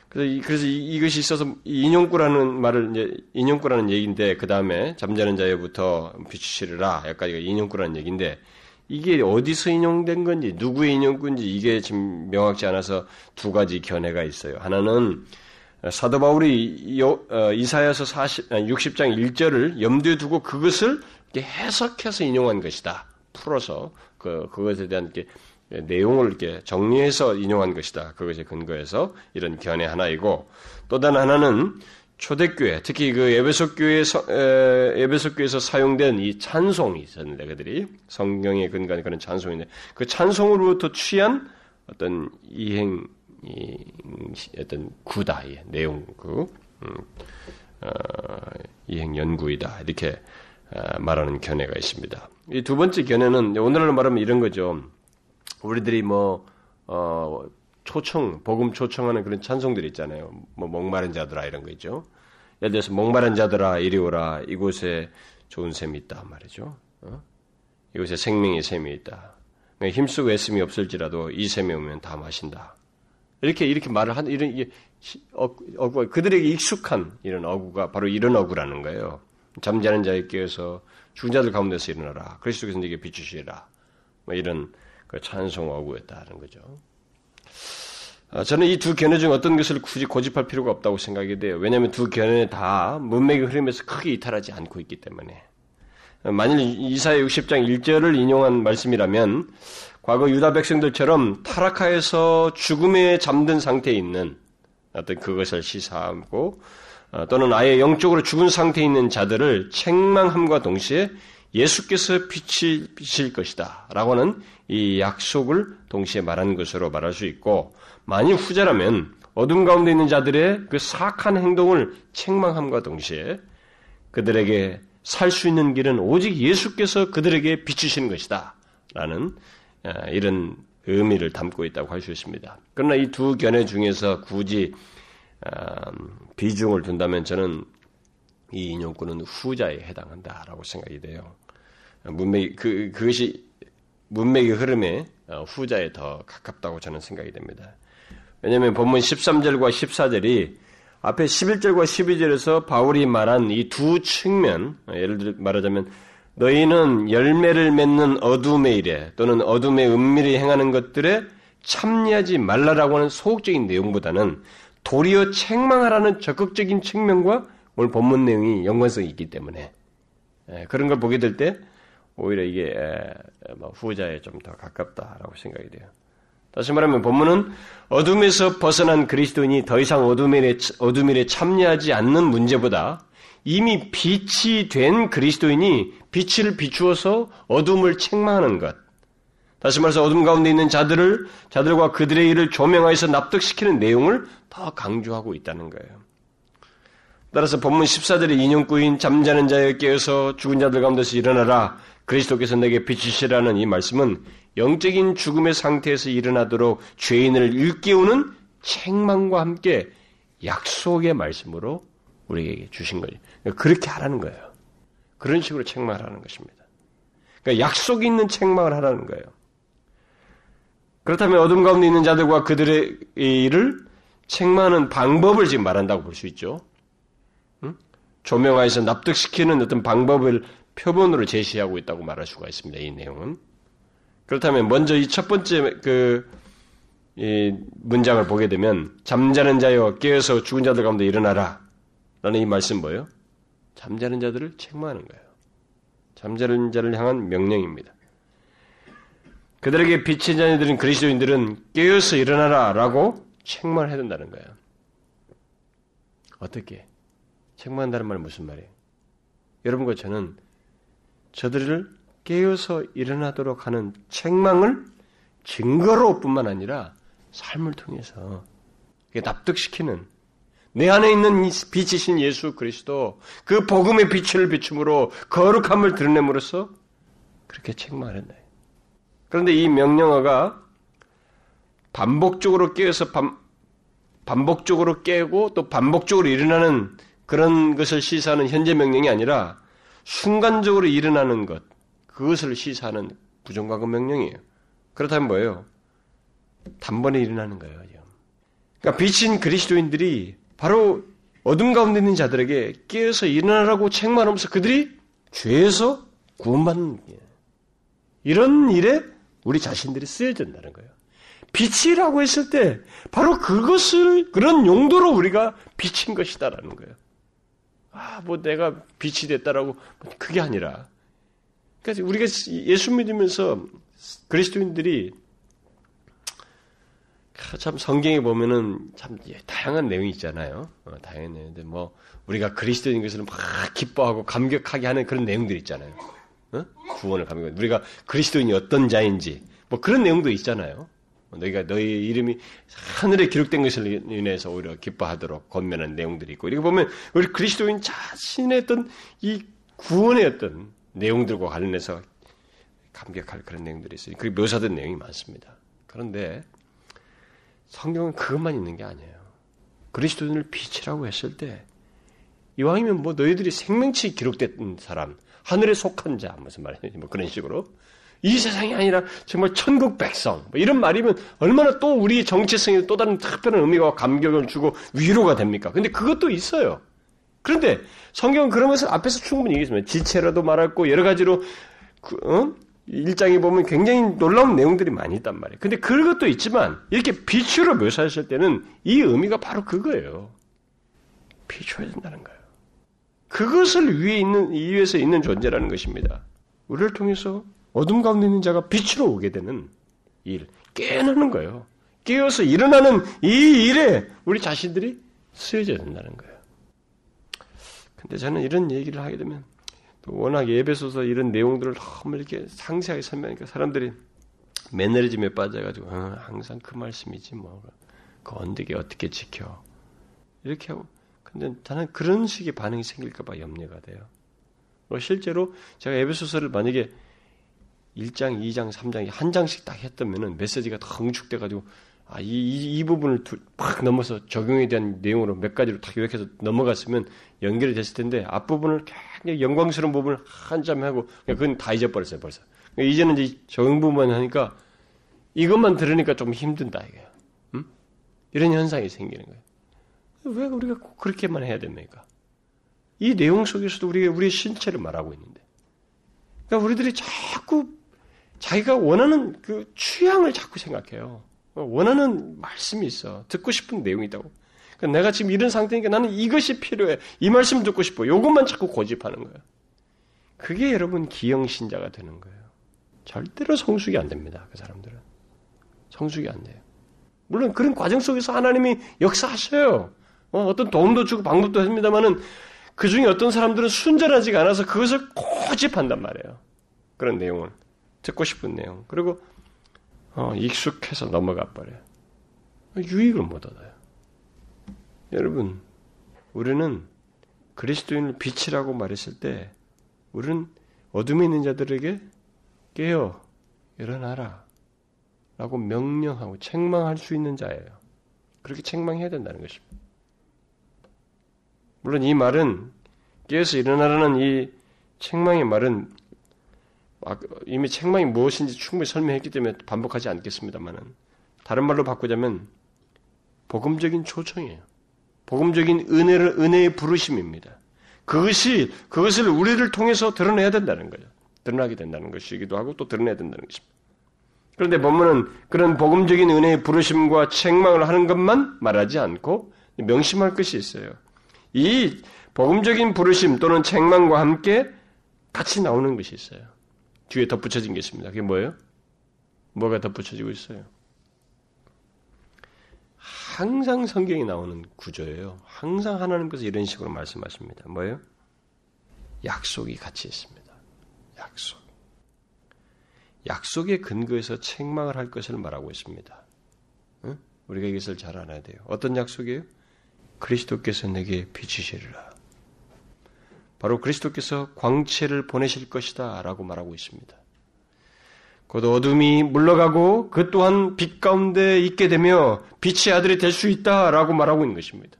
그래서, 그래서 이 것이 있어서 인용구라는 말을 이제 인용구라는 얘기인데 그 다음에 잠자는 자에부터 비추시리라 여기까지가 인용구라는 얘기인데 이게 어디서 인용된 건지 누구의 인용군지 이게 지금 명확지 않아서 두 가지 견해가 있어요. 하나는 사도 바울이 어, 이사야서 40, 60장 1절을 염두에 두고 그것을 해석해서 인용한 것이다. 풀어서 그 그것에 대한 이렇게 내용을 이렇게 정리해서 인용한 것이다. 그것에 근거해서 이런 견해 하나이고 또 다른 하나는 초대교회, 특히 그 에베소 교회에서 에베소 교회에서 사용된 이 찬송이 있었는데 그들이 성경에 근거한 그런 찬송인데 그 찬송으로부터 취한 어떤 이행 이, 어떤 구다 이 내용 그 음, 어, 이행 연구이다 이렇게 어, 말하는 견해가 있습니다. 이 두 번째 견해는 오늘날 말하면 이런 거죠. 우리들이 뭐 어, 초청, 복음 초청하는 그런 찬송들이 있잖아요. 뭐 목마른 자들아 이런 거 있죠. 예를 들어서 목마른 자들아 이리 오라 이곳에 좋은 샘이 있다 말이죠. 어? 이곳에 생명의 샘이 있다. 힘쓰고 애씀이 없을지라도 이 샘이 오면 다 마신다. 이렇게 이렇게 말을 한 이런 이게 어구 그들에게 익숙한 이런 어구가 바로 이런 어구라는 거예요. 잠자는 자에 깨어서 죽은 자들 가운데서 일어나라. 그리스도께서 네게 비추시라. 뭐 이런 그 찬송 어구였다는 거죠. 아, 저는 이 두 견해 중 어떤 것을 굳이 고집할 필요가 없다고 생각이 돼요. 왜냐하면 두 견해 다 문맥의 흐름에서 크게 이탈하지 않고 있기 때문에. 만일 이사의 60장 1절을 인용한 말씀이라면 과거 유다 백성들처럼 타락하여서 죽음에 잠든 상태에 있는 어떤 그것을 시사하고 어, 또는 아예 영적으로 죽은 상태에 있는 자들을 책망함과 동시에 예수께서 빛이 빛일 것이다. 라고 하는 이 약속을 동시에 말한 것으로 말할 수 있고, 만일 후자라면 어둠 가운데 있는 자들의 그 사악한 행동을 책망함과 동시에 그들에게 살 수 있는 길은 오직 예수께서 그들에게 비추시는 것이다. 라는 어, 이런 의미를 담고 있다고 할 수 있습니다. 그러나 이 두 견해 중에서 굳이 어, 비중을 둔다면 저는 이 인용구는 후자에 해당한다라고 생각이 돼요. 문맥 그 그것이 문맥의 흐름에 어, 후자에 더 가깝다고 저는 생각이 됩니다. 왜냐하면 본문 13절과 14절이 앞에 11절과 12절에서 바울이 말한 이 두 측면, 예를 들어 말하자면 너희는 열매를 맺는 어둠의 일에 또는 어둠의 은밀히 행하는 것들에 참여하지 말라라고 하는 소극적인 내용보다는 도리어 책망하라는 적극적인 측면과 오늘 본문 내용이 연관성이 있기 때문에 예, 그런 걸 보게 될 때 오히려 이게 뭐 후자에 좀 더 가깝다라고 생각이 돼요. 다시 말하면 본문은 어둠에서 벗어난 그리스도인이 더 이상 어둠일에, 어둠일에 참여하지 않는 문제보다 이미 빛이 된 그리스도인이 빛을 비추어서 어둠을 책망하는 것. 다시 말해서 어둠 가운데 있는 자들을, 자들과 그들의 일을 조명하여서 납득시키는 내용을 더 강조하고 있다는 거예요. 따라서 본문 14절의 인용구인 잠자는 자에 깨어서 죽은 자들 가운데서 일어나라. 그리스도께서 내게 비치시라는 이 말씀은 영적인 죽음의 상태에서 일어나도록 죄인을 일깨우는 책망과 함께 약속의 말씀으로 우리에게 주신 거예요. 그러니까 그렇게 하라는 거예요. 그런 식으로 책망을 하는 것입니다. 그러니까 약속이 있는 책망을 하라는 거예요. 그렇다면 어둠 가운데 있는 자들과 그들의 일을 책망하는 방법을 지금 말한다고 볼 수 있죠. 응? 조명하여서 납득시키는 어떤 방법을 표본으로 제시하고 있다고 말할 수가 있습니다. 이 내용은. 그렇다면 먼저 이 첫 번째 그 문장을 보게 되면 잠자는 자여 깨어서 죽은 자들 가운데 일어나라. 라는 이 말씀 뭐예요? 잠자는 자들을 책망하는 거예요. 잠자는 자를 향한 명령입니다. 그들에게 빛의 자녀들인 그리스도인들은 깨어서 일어나라 라고 책망을 해야 된다는 거예요. 어떻게? 책망한다는 말은 무슨 말이에요? 여러분과 저는 저들을 깨어서 일어나도록 하는 책망을 증거로 뿐만 아니라 삶을 통해서 납득시키는 내 안에 있는 빛이신 예수 그리스도 그 복음의 빛을 비춤으로 거룩함을 드러냄으로써 그렇게 책망한다. 그런데 이 명령어가 반복적으로 깨어서 반, 반복적으로 깨고 또 반복적으로 일어나는 그런 것을 시사하는 현재 명령이 아니라 순간적으로 일어나는 것, 그것을 시사하는 부정과금 명령이에요. 그렇다면 뭐예요? 단번에 일어나는 거예요. 그러니까 비친 그리스도인들이 바로 어둠 가운데 있는 자들에게 깨어서 일어나라고 책망하면서 그들이 죄에서 구원받는 게 이런 일에 우리 자신들이 쓰여진다는 거예요. 빛이라고 했을 때 바로 그것을 그런 용도로 우리가 비친 것이다라는 거예요. 아, 뭐 내가 빛이 됐다라고 그게 아니라 그러니까 우리가 예수 믿으면서 그리스도인들이 참 성경에 보면은 참 다양한 내용이 있잖아요. 어, 다양한 내용인데 뭐 우리가 그리스도인 것을 막 기뻐하고 감격하게 하는 그런 내용들이 있잖아요. 어? 구원을 감격. 우리가 그리스도인이 어떤 자인지 뭐 그런 내용도 있잖아요. 너희가 너희 이름이 하늘에 기록된 것을 인해서 오히려 기뻐하도록 권면한 내용들이 있고 이렇게 보면 우리 그리스도인 자신의 어떤 이 구원의 어떤 내용들과 관련해서 감격할 그런 내용들이 있어요. 그 묘사된 내용이 많습니다. 그런데 성경은 그것만 있는 게 아니에요. 그리스도인을 빛이라고 했을 때 이왕이면 뭐 너희들이 생명치 기록된 사람, 하늘에 속한 자 무슨 말이냐 뭐 그런 식으로 이 세상이 아니라 정말 천국 백성. 뭐 이런 말이면 얼마나 또 우리 정체성에 또 다른 특별한 의미와 감격을 주고 위로가 됩니까? 근데 그것도 있어요. 그런데 성경은 그런 것을 앞에서 충분히 얘기했습니다. 지체라도 말했고 여러 가지로 그, 어? 일장에 보면 굉장히 놀라운 내용들이 많이 있단 말이에요. 근데 그것도 있지만 이렇게 빛으로 묘사하실 때는 이 의미가 바로 그거예요. 비춰야 된다는 거예요. 그것을 위에 있는 이위에서 있는 존재라는 것입니다. 우리를 통해서 어둠 가운데 있는 자가 빛으로 오게 되는 일, 깨어나는 거예요. 깨어서 일어나는 이 일에 우리 자신들이 쓰여져야 된다는 거예요. 근데 저는 이런 얘기를 하게 되면 워낙 예배소서 이런 내용들을 너무 이렇게 상세하게 설명하니까 사람들이 매너리즘에 빠져가지고 어, 항상 그 말씀이지 뭐 그 언덕에 어떻게 지켜 이렇게 하고 근데 저는 그런 식의 반응이 생길까봐 염려가 돼요. 뭐 실제로 제가 예배소서를 만약에 1장, 2장, 3장 한 장씩 딱 했다면은 메시지가 더 응축돼 가지고 아, 이, 이, 이 부분을 두, 팍 넘어서 적용에 대한 내용으로 몇 가지로 딱 요약해서 넘어갔으면 연결이 됐을 텐데 앞부분을 굉장히 영광스러운 부분을 한참 하고 그건 다 잊어버렸어요 벌써. 그러니까 이제는 이제 적용 부분만 하니까 이것만 들으니까 좀 힘든다 이게. 음? 이런 현상이 생기는 거예요. 왜 우리가 꼭 그렇게만 해야 됩니까? 이 내용 속에서도 우리가 우리의 신체를 말하고 있는데. 그러니까 우리들이 자꾸 자기가 원하는 그 취향을 자꾸 생각해요. 원하는 말씀이 있어. 듣고 싶은 내용이 있다고. 그러니까 내가 지금 이런 상태니까 나는 이것이 필요해. 이 말씀 듣고 싶어. 이것만 자꾸 고집하는 거예요. 그게 여러분 기영신자가 되는 거예요. 절대로 성숙이 안 됩니다. 그 사람들은. 성숙이 안 돼요. 물론 그런 과정 속에서 하나님이 역사하셔요. 어, 떤 도움도 주고 방법도 합니다만은 그 중에 어떤 사람들은 순전하지가 않아서 그것을 고집한단 말이에요. 그런 내용을. 듣고 싶은 내용. 그리고 어, 익숙해서 넘어가 버려요. 유익을 못 얻어요. 여러분, 우리는 그리스도인을 빛이라고 말했을 때, 우리는 어둠에 있는 자들에게 깨어 일어나라. 라고 명령하고 책망할 수 있는 자예요. 그렇게 책망해야 된다는 것입니다. 물론 이 말은 깨어서 일어나라는 이 책망의 말은 아, 이미 책망이 무엇인지 충분히 설명했기 때문에 반복하지 않겠습니다만은 다른 말로 바꾸자면 복음적인 초청이에요. 복음적인 은혜를 은혜의 부르심입니다. 그것이 그것을 우리를 통해서 드러내야 된다는 거예요. 드러나게 된다는 것이기도 하고 또 드러내야 된다는 것입니다. 그런데 본문은 그런 복음적인 은혜의 부르심과 책망을 하는 것만 말하지 않고 명심할 것이 있어요. 이 복음적인 부르심 또는 책망과 함께 같이 나오는 것이 있어요. 뒤에 덧붙여진 게 있습니다. 그게 뭐예요? 뭐가 덧붙여지고 있어요? 항상 성경에 나오는 구조예요. 항상 하나님께서 이런 식으로 말씀하십니다. 뭐예요? 약속이 같이 있습니다. 약속. 약속의 근거에서 책망을 할 것을 말하고 있습니다. 응? 우리가 이것을 잘 알아야 돼요. 어떤 약속이에요? 그리스도께서 내게 비추시리라. 바로 그리스도께서 광채를 보내실 것이다 라고 말하고 있습니다. 곧 어둠이 물러가고 그 또한 빛 가운데 있게 되며 빛의 아들이 될 수 있다 라고 말하고 있는 것입니다.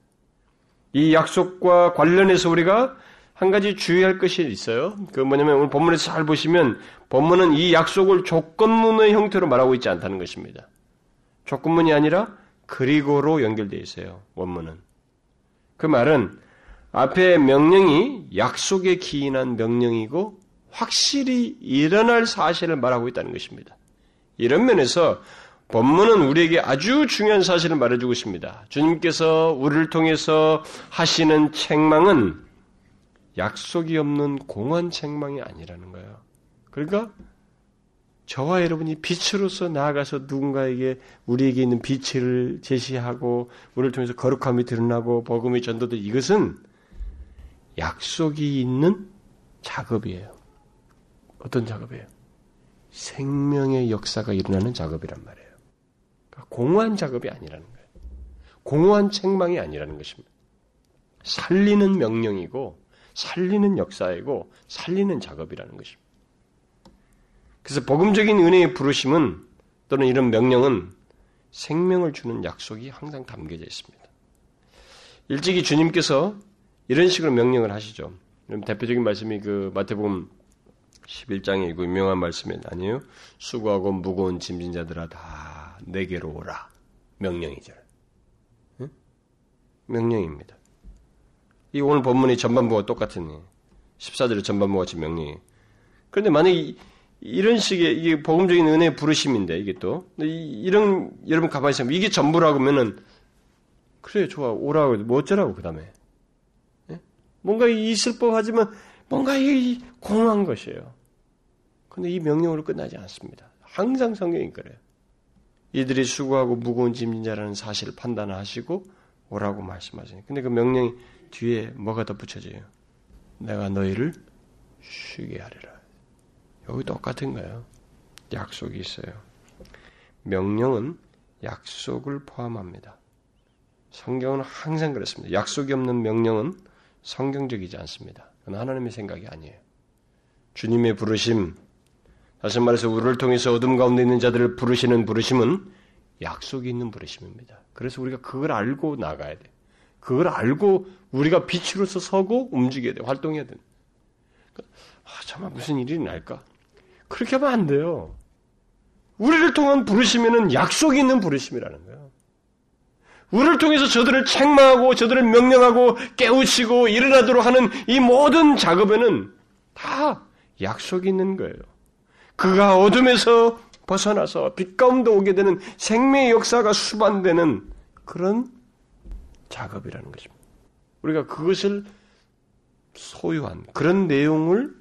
이 약속과 관련해서 우리가 한 가지 주의할 것이 있어요. 그 뭐냐면 오늘 본문에서 잘 보시면 본문은 이 약속을 조건문의 형태로 말하고 있지 않다는 것입니다. 조건문이 아니라 그리고로 연결되어 있어요. 원문은. 그 말은 앞에 명령이 약속에 기인한 명령이고 확실히 일어날 사실을 말하고 있다는 것입니다. 이런 면에서 본문은 우리에게 아주 중요한 사실을 말해주고 있습니다. 주님께서 우리를 통해서 하시는 책망은 약속이 없는 공허한 책망이 아니라는 거예요. 그러니까 저와 여러분이 빛으로서 나아가서 누군가에게 우리에게 있는 빛을 제시하고 우리를 통해서 거룩함이 드러나고 복음이 전도될 이것은 약속이 있는 작업이에요. 어떤 작업이에요? 생명의 역사가 일어나는 작업이란 말이에요. 그러니까 공허한 작업이 아니라는 거예요. 공허한 책망이 아니라는 것입니다. 살리는 명령이고, 살리는 역사이고, 살리는 작업이라는 것입니다. 그래서 복음적인 은혜의 부르심은 또는 이런 명령은 생명을 주는 약속이 항상 담겨져 있습니다. 일찍이 주님께서 이런 식으로 명령을 하시죠. 대표적인 말씀이 그 마태복음 11장에 그 유명한 말씀이 아니에요. 수고하고 무거운 짐진 자들아 다 내게로 오라. 명령이죠. 응? 명령입니다. 이 오늘 본문의 전반부와 똑같은 14절의 전반부와 같이 명령이에요. 그런데 만약에 이런 식의 이게 복음적인 은혜의 부르심인데 이게 또 이런 여러분 가만히 있으면 이게 전부라고 하면은 그래 좋아 오라고 뭐 어쩌라고 그 다음에 예? 뭔가 있을 법하지만 뭔가 이 공허한 것이에요. 근데 이 명령으로 끝나지 않습니다. 항상 성경이 그래요. 이들이 수고하고 무거운 짐진 자라는 사실을 판단하시고 오라고 말씀하시니 근데 그 명령이 뒤에 뭐가 덧붙여져요? 내가 너희를 쉬게 하리라. 여기 똑같은 거예요. 약속이 있어요. 명령은 약속을 포함합니다. 성경은 항상 그렇습니다. 약속이 없는 명령은 성경적이지 않습니다. 그건 하나님의 생각이 아니에요. 주님의 부르심, 다시 말해서 우리를 통해서 어둠 가운데 있는 자들을 부르시는 부르심은 약속이 있는 부르심입니다. 그래서 우리가 그걸 알고 나가야 돼. 그걸 알고 우리가 빛으로서 서고 움직여야 돼. 활동해야 돼. 아, 정말 무슨 일이 날까? 그렇게 하면 안 돼요. 우리를 통한 부르심에는 약속이 있는 부르심이라는 거예요. 우리를 통해서 저들을 책망하고 저들을 명령하고 깨우치고 일어나도록 하는 이 모든 작업에는 다 약속이 있는 거예요. 그가 어둠에서 벗어나서 빛 가운데 오게 되는 생명의 역사가 수반되는 그런 작업이라는 것입니다. 우리가 그것을 소유한 그런 내용을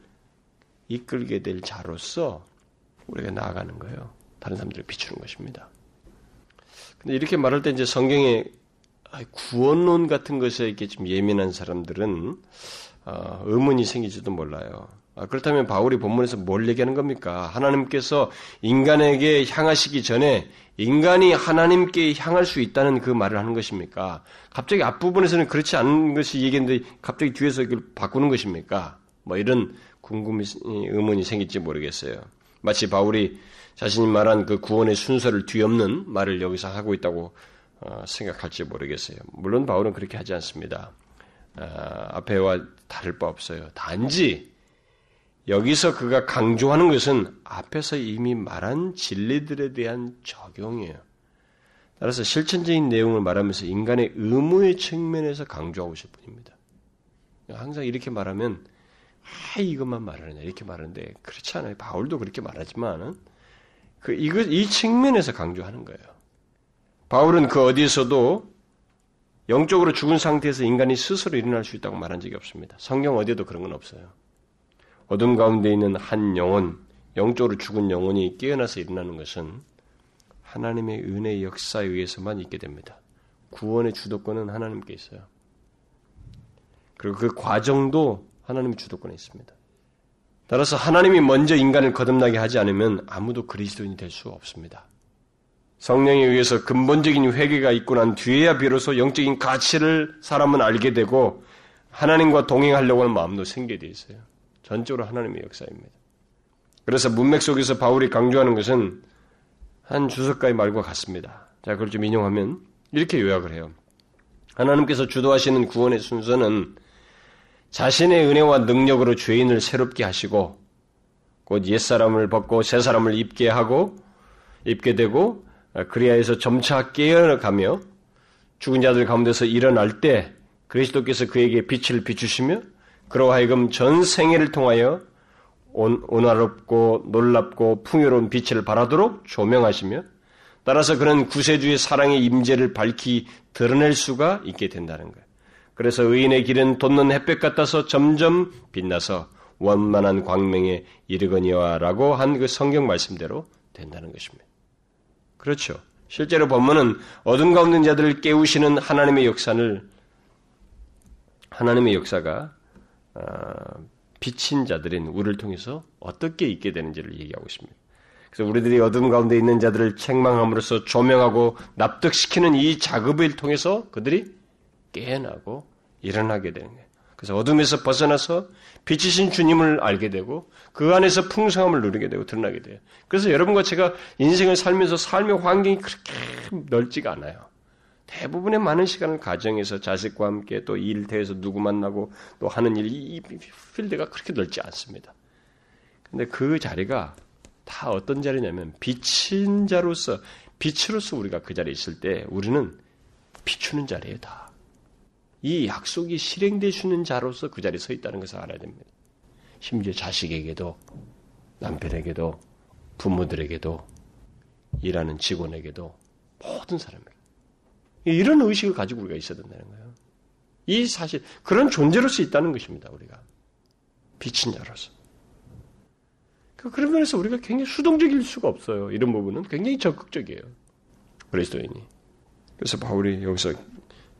이끌게 될 자로서 우리가 나아가는 거예요. 다른 사람들을 비추는 것입니다. 이렇게 말할 때 이제 성경의 구원론 같은 것에 이렇게 좀 예민한 사람들은 어, 의문이 생기지도 몰라요. 아, 그렇다면 바울이 본문에서 뭘 얘기하는 겁니까? 하나님께서 인간에게 향하시기 전에 인간이 하나님께 향할 수 있다는 그 말을 하는 것입니까? 갑자기 앞부분에서는 그렇지 않은 것이 얘기했는데 갑자기 뒤에서 이걸 바꾸는 것입니까? 뭐 이런 궁금이, 의문이 생길지 모르겠어요. 마치 바울이 자신이 말한 그 구원의 순서를 뒤엎는 말을 여기서 하고 있다고 어, 생각할지 모르겠어요. 물론 바울은 그렇게 하지 않습니다. 아, 앞에와 다를 바 없어요. 단지 여기서 그가 강조하는 것은 앞에서 이미 말한 진리들에 대한 적용이에요. 따라서 실천적인 내용을 말하면서 인간의 의무의 측면에서 강조하고 있을 뿐입니다. 항상 이렇게 말하면 아 이것만 말하느냐 이렇게 말하는데 그렇지 않아요. 바울도 그렇게 말하지만 그 이거 이 측면에서 강조하는 거예요. 바울은 그 어디에서도 영적으로 죽은 상태에서 인간이 스스로 일어날 수 있다고 말한 적이 없습니다. 성경 어디에도 그런 건 없어요. 어둠 가운데 있는 한 영혼, 영적으로 죽은 영혼이 깨어나서 일어나는 것은 하나님의 은혜의 역사에 의해서만 있게 됩니다. 구원의 주도권은 하나님께 있어요. 그리고 그 과정도 하나님의 주도권에 있습니다. 따라서 하나님이 먼저 인간을 거듭나게 하지 않으면 아무도 그리스도인이 될 수 없습니다. 성령에 의해서 근본적인 회개가 있고 난 뒤에야 비로소 영적인 가치를 사람은 알게 되고 하나님과 동행하려고 하는 마음도 생기게 돼 있어요. 전적으로 하나님의 역사입니다. 그래서 문맥 속에서 바울이 강조하는 것은 한 주석가의 말과 같습니다. 자, 그걸 좀 인용하면 이렇게 요약을 해요. 하나님께서 주도하시는 구원의 순서는 자신의 은혜와 능력으로 죄인을 새롭게 하시고 곧 옛사람을 벗고 새사람을 입게 하고 입게 되고 그리하여서 점차 깨어가며 죽은 자들 가운데서 일어날 때 그리스도께서 그에게 빛을 비추시며 그러 하여금 전 생애를 통하여 온, 온화롭고 놀랍고 풍요로운 빛을 발하도록 조명하시며 따라서 그는 구세주의 사랑의 임재를 밝히 드러낼 수가 있게 된다는 거예요. 그래서 의인의 길은 돋는 햇볕 같아서 점점 빛나서 원만한 광명에 이르거니와라고 한 그 성경 말씀대로 된다는 것입니다. 그렇죠. 실제로 본문은 어둠 가운데 자들을 깨우시는 하나님의 역사를 하나님의 역사가 어, 비친 자들인 우리를 통해서 어떻게 있게 되는지를 얘기하고 있습니다. 그래서 우리들이 어둠 가운데 있는 자들을 책망함으로써 조명하고 납득시키는 이 작업을 통해서 그들이 깨어나고 일어나게 되는 거예요. 그래서 어둠에서 벗어나서 빛이신 주님을 알게 되고 그 안에서 풍성함을 누리게 되고 드러나게 돼요. 그래서 여러분과 제가 인생을 살면서 삶의 환경이 그렇게 넓지가 않아요. 대부분의 많은 시간을 가정에서 자식과 함께 또 일터에서 누구 만나고 또 하는 일, 이 필드가 그렇게 넓지 않습니다. 근데 그 자리가 다 어떤 자리냐면 비친 자로서 빛으로서 우리가 그 자리에 있을 때 우리는 비추는 자리에 다. 이 약속이 실행되시는 자로서 그 자리에 서 있다는 것을 알아야 됩니다. 심지어 자식에게도 남편에게도 부모들에게도 일하는 직원에게도 모든 사람에게 이런 의식을 가지고 우리가 있어야 된다는 거예요. 이 사실 그런 존재로서 있다는 것입니다. 우리가 비친 자로서. 그 그런 면에서 우리가 굉장히 수동적일 수가 없어요. 이런 부분은 굉장히 적극적이에요. 그리스도인이. 그래서 바울이 여기서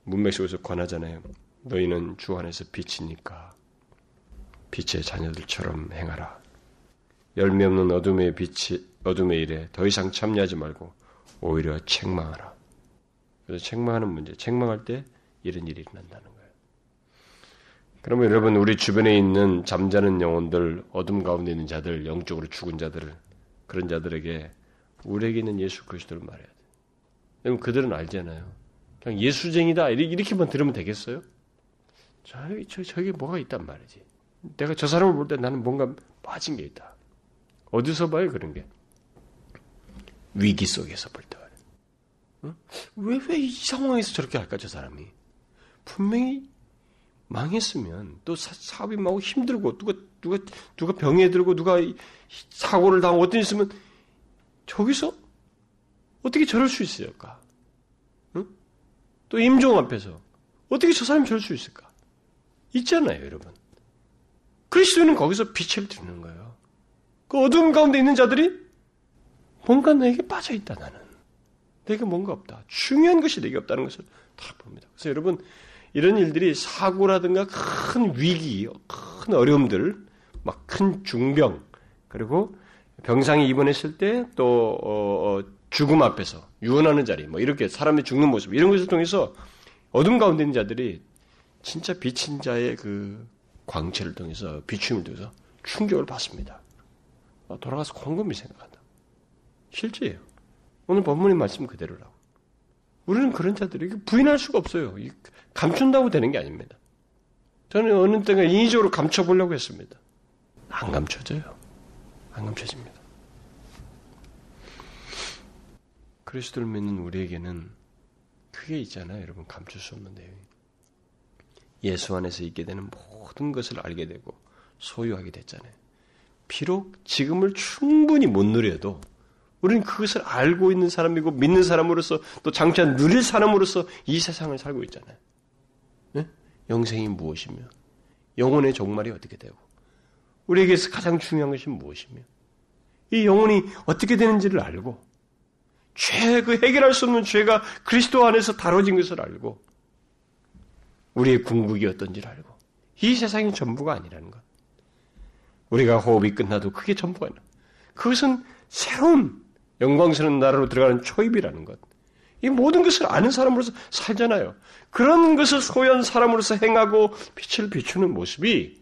문맥 속에서 권하잖아요. 너희는 주 안에서 빛이니까 빛의 자녀들처럼 행하라. 열매 없는 어둠의 빛이 어둠의 일에 더 이상 참여하지 말고 오히려 책망하라. 그래서 책망하는 문제, 책망할 때 이런 일이 일어난다는 거예요. 그러면 여러분 우리 주변에 있는 잠자는 영혼들, 어둠 가운데 있는 자들, 영적으로 죽은 자들을 그런 자들에게 우리에게 있는 예수 그리스도를 말해야 돼. 여러분 그들은 알잖아요. 그냥 예수쟁이다 이렇게만 들으면 되겠어요? 저, 저 저기 뭐가 있단 말이지. 내가 저 사람을 볼 때 나는 뭔가 빠진 게 있다. 어디서 봐요 그런 게? 위기 속에서 볼 때. 어? 왜, 왜이 상황에서 저렇게 할까, 저 사람이? 분명히 망했으면 또 사, 업이 망하고 힘들고 누가 누가 누가 병에 들고 누가 사고를 당하고 어떤 있으면 저기서 어떻게 저럴 수 있을까? 응? 또 임종 앞에서 어떻게 저 사람이 저럴 수 있을까? 있잖아요, 여러분. 그리스도는 거기서 빛을 드는 거예요. 그 어두움 가운데 있는 자들이 뭔가 내게 빠져 있다 나는. 내게 뭔가 없다. 중요한 것이 내게 없다는 것을 다 봅니다. 그래서 여러분 이런 일들이 사고라든가 큰 위기, 큰 어려움들, 막 큰 중병, 그리고 병상에 입원했을 때또 어, 어, 죽음 앞에서 유언하는 자리, 뭐 이렇게 사람이 죽는 모습 이런 것을 통해서 어둠 가운데 있는 자들이 진짜 비친 자의 그 광채를 통해서 비춤을 통해서 충격을 받습니다. 어, 돌아가서 곰곰이 생각한다. 실제예요. 오늘 본문의 말씀 그대로라고. 우리는 그런 자들에게 부인할 수가 없어요. 감춘다고 되는 게 아닙니다. 저는 어느 때가 인위적으로 감춰보려고 했습니다. 안 감춰져요. 안 감춰집니다. 그리스도를 믿는 우리에게는 그게 있잖아요. 여러분 감출 수 없는 내용이. 예수 안에서 있게 되는 모든 것을 알게 되고 소유하게 됐잖아요. 비록 지금을 충분히 못 누려도 우리는 그것을 알고 있는 사람이고 믿는 사람으로서 또 장차 누릴 사람으로서 이 세상을 살고 있잖아요. 네? 영생이 무엇이며 영혼의 종말이 어떻게 되고 우리에게서 가장 중요한 것이 무엇이며 이 영혼이 어떻게 되는지를 알고 죄, 그 해결할 수 없는 죄가 그리스도 안에서 다뤄진 것을 알고 우리의 궁극이 어떤지를 알고 이 세상이 전부가 아니라는 것. 우리가 호흡이 끝나도 그게 전부가 아니라 그것은 새로운 영광스러운 나라로 들어가는 초입이라는 것. 이 모든 것을 아는 사람으로서 살잖아요. 그런 것을 소유한 사람으로서 행하고 빛을 비추는 모습이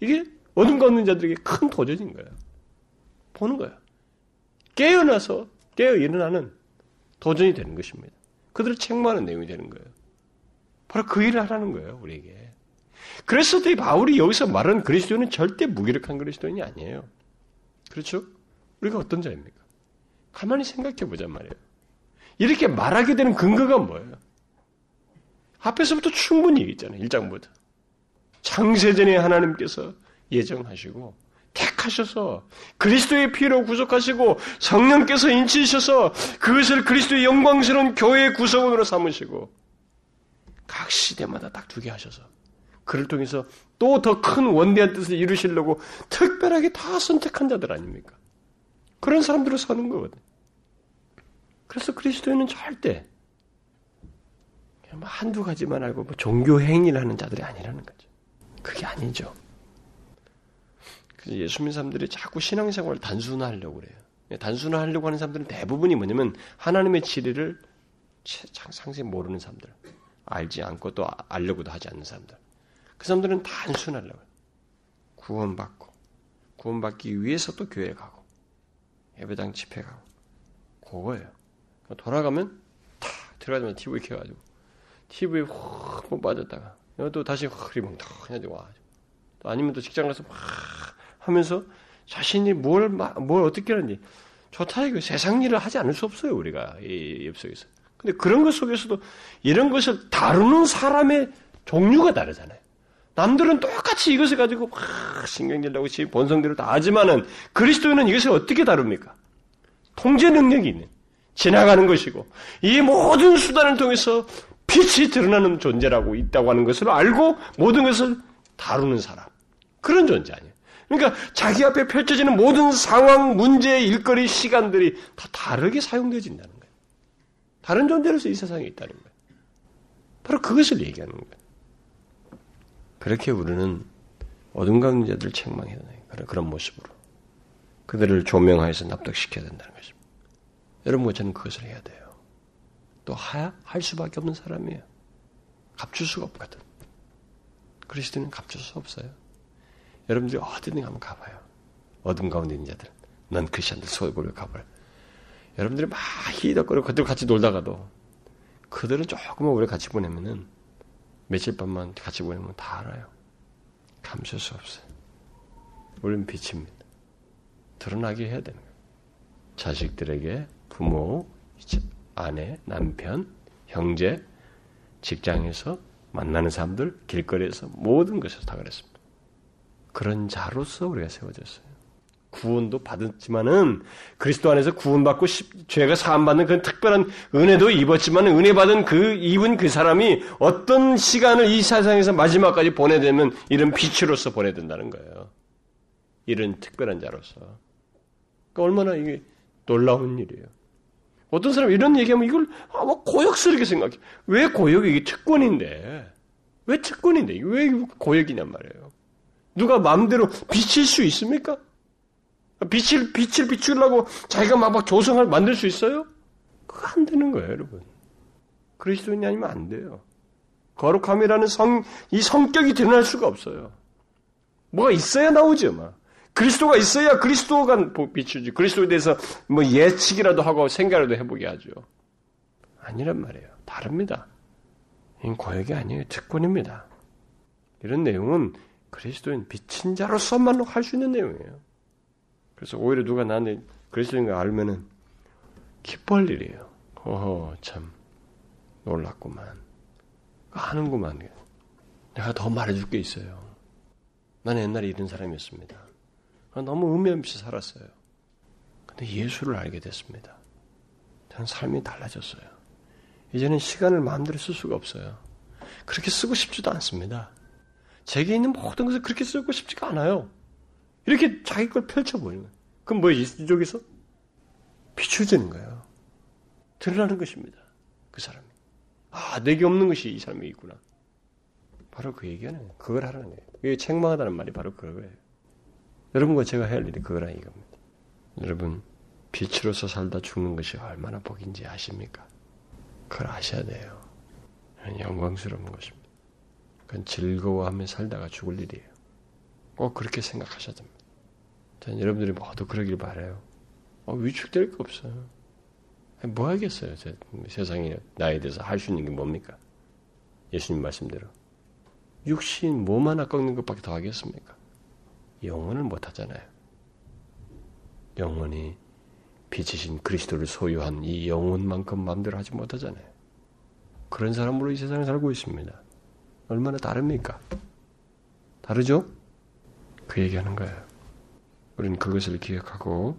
이게 어둠 가운데 자들에게 큰 도전인 거예요. 보는 거예요. 깨어나서 깨어 일어나는 도전이 되는 것입니다. 그들을 책망하는 내용이 되는 거예요. 바로 그 일을 하라는 거예요, 우리에게. 그래서 바울이 여기서 말하는 그리스도는 절대 무기력한 그리스도인이 아니에요. 그렇죠? 우리가 어떤 자입니까? 가만히 생각해 보잔 말이에요. 이렇게 말하게 되는 근거가 뭐예요? 앞에서부터 충분히 얘기했잖아요. 1장부터. 창세전에 하나님께서 예정하시고 택하셔서 그리스도의 피로 구속하시고 성령께서 인치셔서 그것을 그리스도의 영광스러운 교회의 구성원으로 삼으시고 각 시대마다 딱두개 하셔서 그를 통해서 또 더 큰 원대한 뜻을 이루시려고 특별하게 다 선택한 자들 아닙니까? 그런 사람들을 사는 거거든. 그래서 그리스도인은 절대 뭐 한두 가지만 알고 뭐 종교 행위를 하는 자들이 아니라는 거죠. 그게 아니죠. 그래서 예수 믿는 사람들이 자꾸 신앙생활을 단순화하려고 그래요. 단순화하려고 하는 사람들은 대부분이 뭐냐면 하나님의 진리를 상세히 모르는 사람들, 알지 않고 또 알려고도 하지 않는 사람들. 그 사람들은 단순하려고. 구원받고 구원받기 위해서 또 교회 가고 예배당 집회 가고 그거예요. 돌아가면 탁 들어가자마자 TV 켜가지고 TV에 확 빠졌다가 또 다시 흐리멍텅 해가지고 와. 또 아니면 또 직장 가서 막 하면서 자신이 뭘, 뭘 어떻게 하는지. 좋다, 이거 세상 일을 하지 않을 수 없어요, 우리가. 이 엽속에서. 근데 그런 것 속에서도 이런 것을 다루는 사람의 종류가 다르잖아요. 남들은 똑같이 이것을 가지고 막 신경질 나고 본성대로 다 하지만은 그리스도인은 이것을 어떻게 다룹니까? 통제 능력이 있는 지나가는 것이고 이 모든 수단을 통해서 빛이 드러나는 존재라고 있다고 하는 것을 알고 모든 것을 다루는 사람 그런 존재 아니에요. 그러니까 자기 앞에 펼쳐지는 모든 상황, 문제, 일거리, 시간들이 다 다르게 사용되어진다는 거예요. 다른 존재로서 이 세상에 있다는 거예요. 바로 그것을 얘기하는 거예요. 그렇게 우리는 어둠 강 자들을 책망해야 돼. 그런 모습으로. 그들을 조명하여서 납득시켜야 된다는 것입니다. 여러분 과 저는 그것을 해야 돼요. 또 하, 할 수밖에 없는 사람이에요. 감출 수가 없거든. 그리스도는 감출 수 없어요. 여러분들이 어디든 한번 가봐요. 어둠 가운데 있는 자들. 넌 크리스천들 소유보를 가봐요. 여러분들이 막 히덕거리고 그들 같이 놀다가도 그들은 조금만 우리 같이 보내면은 며칠 밤만 같이 보내면 다 알아요. 감출 수 없어요. 우리는 빛입니다. 드러나게 해야 되는 거예요. 자식들에게 부모, 아내, 남편, 형제, 직장에서 만나는 사람들, 길거리에서 모든 것에서 다 그랬습니다. 그런 자로서 우리가 세워졌어요. 구원도 받았지만은 그리스도 안에서 구원받고 죄가 사함받는 그런 특별한 은혜도 입었지만 은혜 받은 그 입은 그 사람이 어떤 시간을 이 세상에서 마지막까지 보내야 되면 이런 빛으로서 보내야 된다는 거예요. 이런 특별한 자로서. 그러니까 얼마나 이게 놀라운 일이에요. 어떤 사람이 이런 얘기하면 이걸 아마 뭐 고역스럽게 생각해. 왜 고역이 이게 특권인데? 왜 특권인데? 왜 고역이냔 말이에요. 누가 마음대로 비칠 수 있습니까? 빛을, 빛을 비추려고 자기가 막, 막 조성을 만들 수 있어요? 그거 안 되는 거예요, 여러분. 그리스도인이 아니면 안 돼요. 거룩함이라는 성, 이 성격이 드러날 수가 없어요. 뭐가 있어야 나오죠, 막. 그리스도가 있어야 그리스도가 비추지. 그리스도에 대해서 뭐 예측이라도 하고 생각이라도 해보게 하죠. 아니란 말이에요. 다릅니다. 이건 고역이 아니에요. 특권입니다. 이런 내용은 그리스도인 비친 자로서만 할 수 있는 내용이에요. 그래서 오히려 누가 나한테 그리스도인 걸 알면은 기뻐할 일이에요. 어허, 참, 놀랐구만. 하는구만. 내가 더 말해줄 게 있어요. 나는 옛날에 이런 사람이었습니다. 너무 의미 없이 살았어요. 근데 예수를 알게 됐습니다. 저는 삶이 달라졌어요. 이제는 시간을 마음대로 쓸 수가 없어요. 그렇게 쓰고 싶지도 않습니다. 제게 있는 모든 것을 그렇게 쓰고 싶지가 않아요. 이렇게 자기 걸 펼쳐보이는 거예요. 그럼 뭐예요? 이쪽에서? 비추어지는 거예요. 드러나는 것입니다. 그 사람이. 아, 내게 없는 것이 이 사람이 있구나. 바로 그 얘기하는 거예요. 그걸 하라는 거예요. 이게 책망하다는 말이 바로 그거예요. 여러분과 제가 해야 할 일이 그거라 이겁니다. 여러분, 빛으로서 살다 죽는 것이 얼마나 복인지 아십니까? 그걸 아셔야 돼요. 영광스러운 것입니다. 그건 즐거워하며 살다가 죽을 일이에요. 꼭 그렇게 생각하셔야 됩니다. 전 여러분들이 모두 그러길 바래요. 어, 위축될 거 없어요. 뭐 하겠어요? 세상에 나에 대해서 할 수 있는 게 뭡니까? 예수님 말씀대로. 육신 몸 하나 꺾는 것밖에 더 하겠습니까? 영혼을 못 하잖아요. 영혼이 빛이신 그리스도를 소유한 이 영혼만큼 마음대로 하지 못하잖아요. 그런 사람으로 이 세상에 살고 있습니다. 얼마나 다릅니까? 다르죠? 그 얘기하는 거예요. 우리는 그것을 기억하고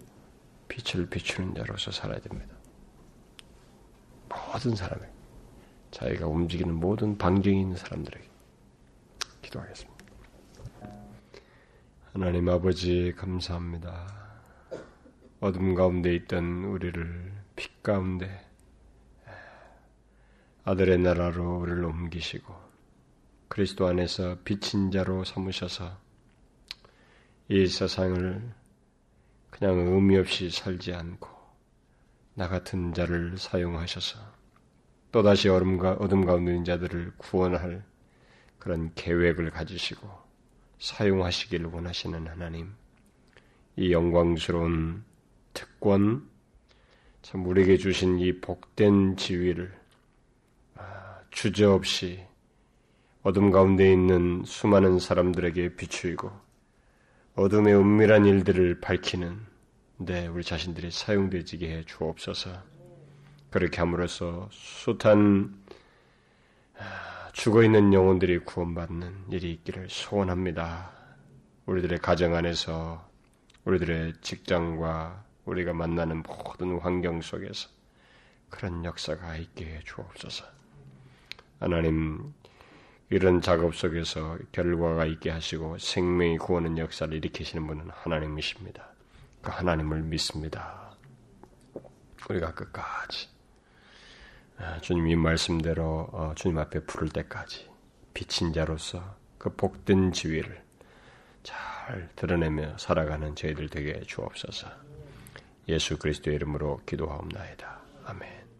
빛을 비추는 자로서 살아야 됩니다. 모든 사람에게, 자기가 움직이는 모든 방정이 있는 사람들에게 기도하겠습니다. 하나님 아버지 감사합니다. 어둠 가운데 있던 우리를 빛 가운데 아들의 나라로 우리를 옮기시고 그리스도 안에서 빛인 자로 삼으셔서 이 세상을 그냥 의미 없이 살지 않고 나 같은 자를 사용하셔서 또다시 얼음과 어둠 가운데 있는 자들을 구원할 그런 계획을 가지시고 사용하시기를 원하시는 하나님, 이 영광스러운 특권, 참 우리에게 주신 이 복된 지위를 아, 주저없이 어둠 가운데 있는 수많은 사람들에게 비추이고 어둠의 은밀한 일들을 밝히는 네, 우리 자신들이 사용되지게 해 주옵소서. 그렇게 함으로써 숱한 아, 죽어 있는 영혼들이 구원받는 일이 있기를 소원합니다. 우리들의 가정 안에서 우리들의 직장과 우리가 만나는 모든 환경 속에서 그런 역사가 있게 해 주옵소서. 하나님, 이런 작업 속에서 결과가 있게 하시고 생명이 구하는 역사를 일으키시는 분은 하나님이십니다. 그 하나님을 믿습니다. 우리가 끝까지 아, 주님 이 말씀대로 어, 주님 앞에 부를 때까지 비친 자로서 그 복된 지위를 잘 드러내며 살아가는 저희들 되게 주옵소서. 예수 그리스도의 이름으로 기도하옵나이다. 아멘.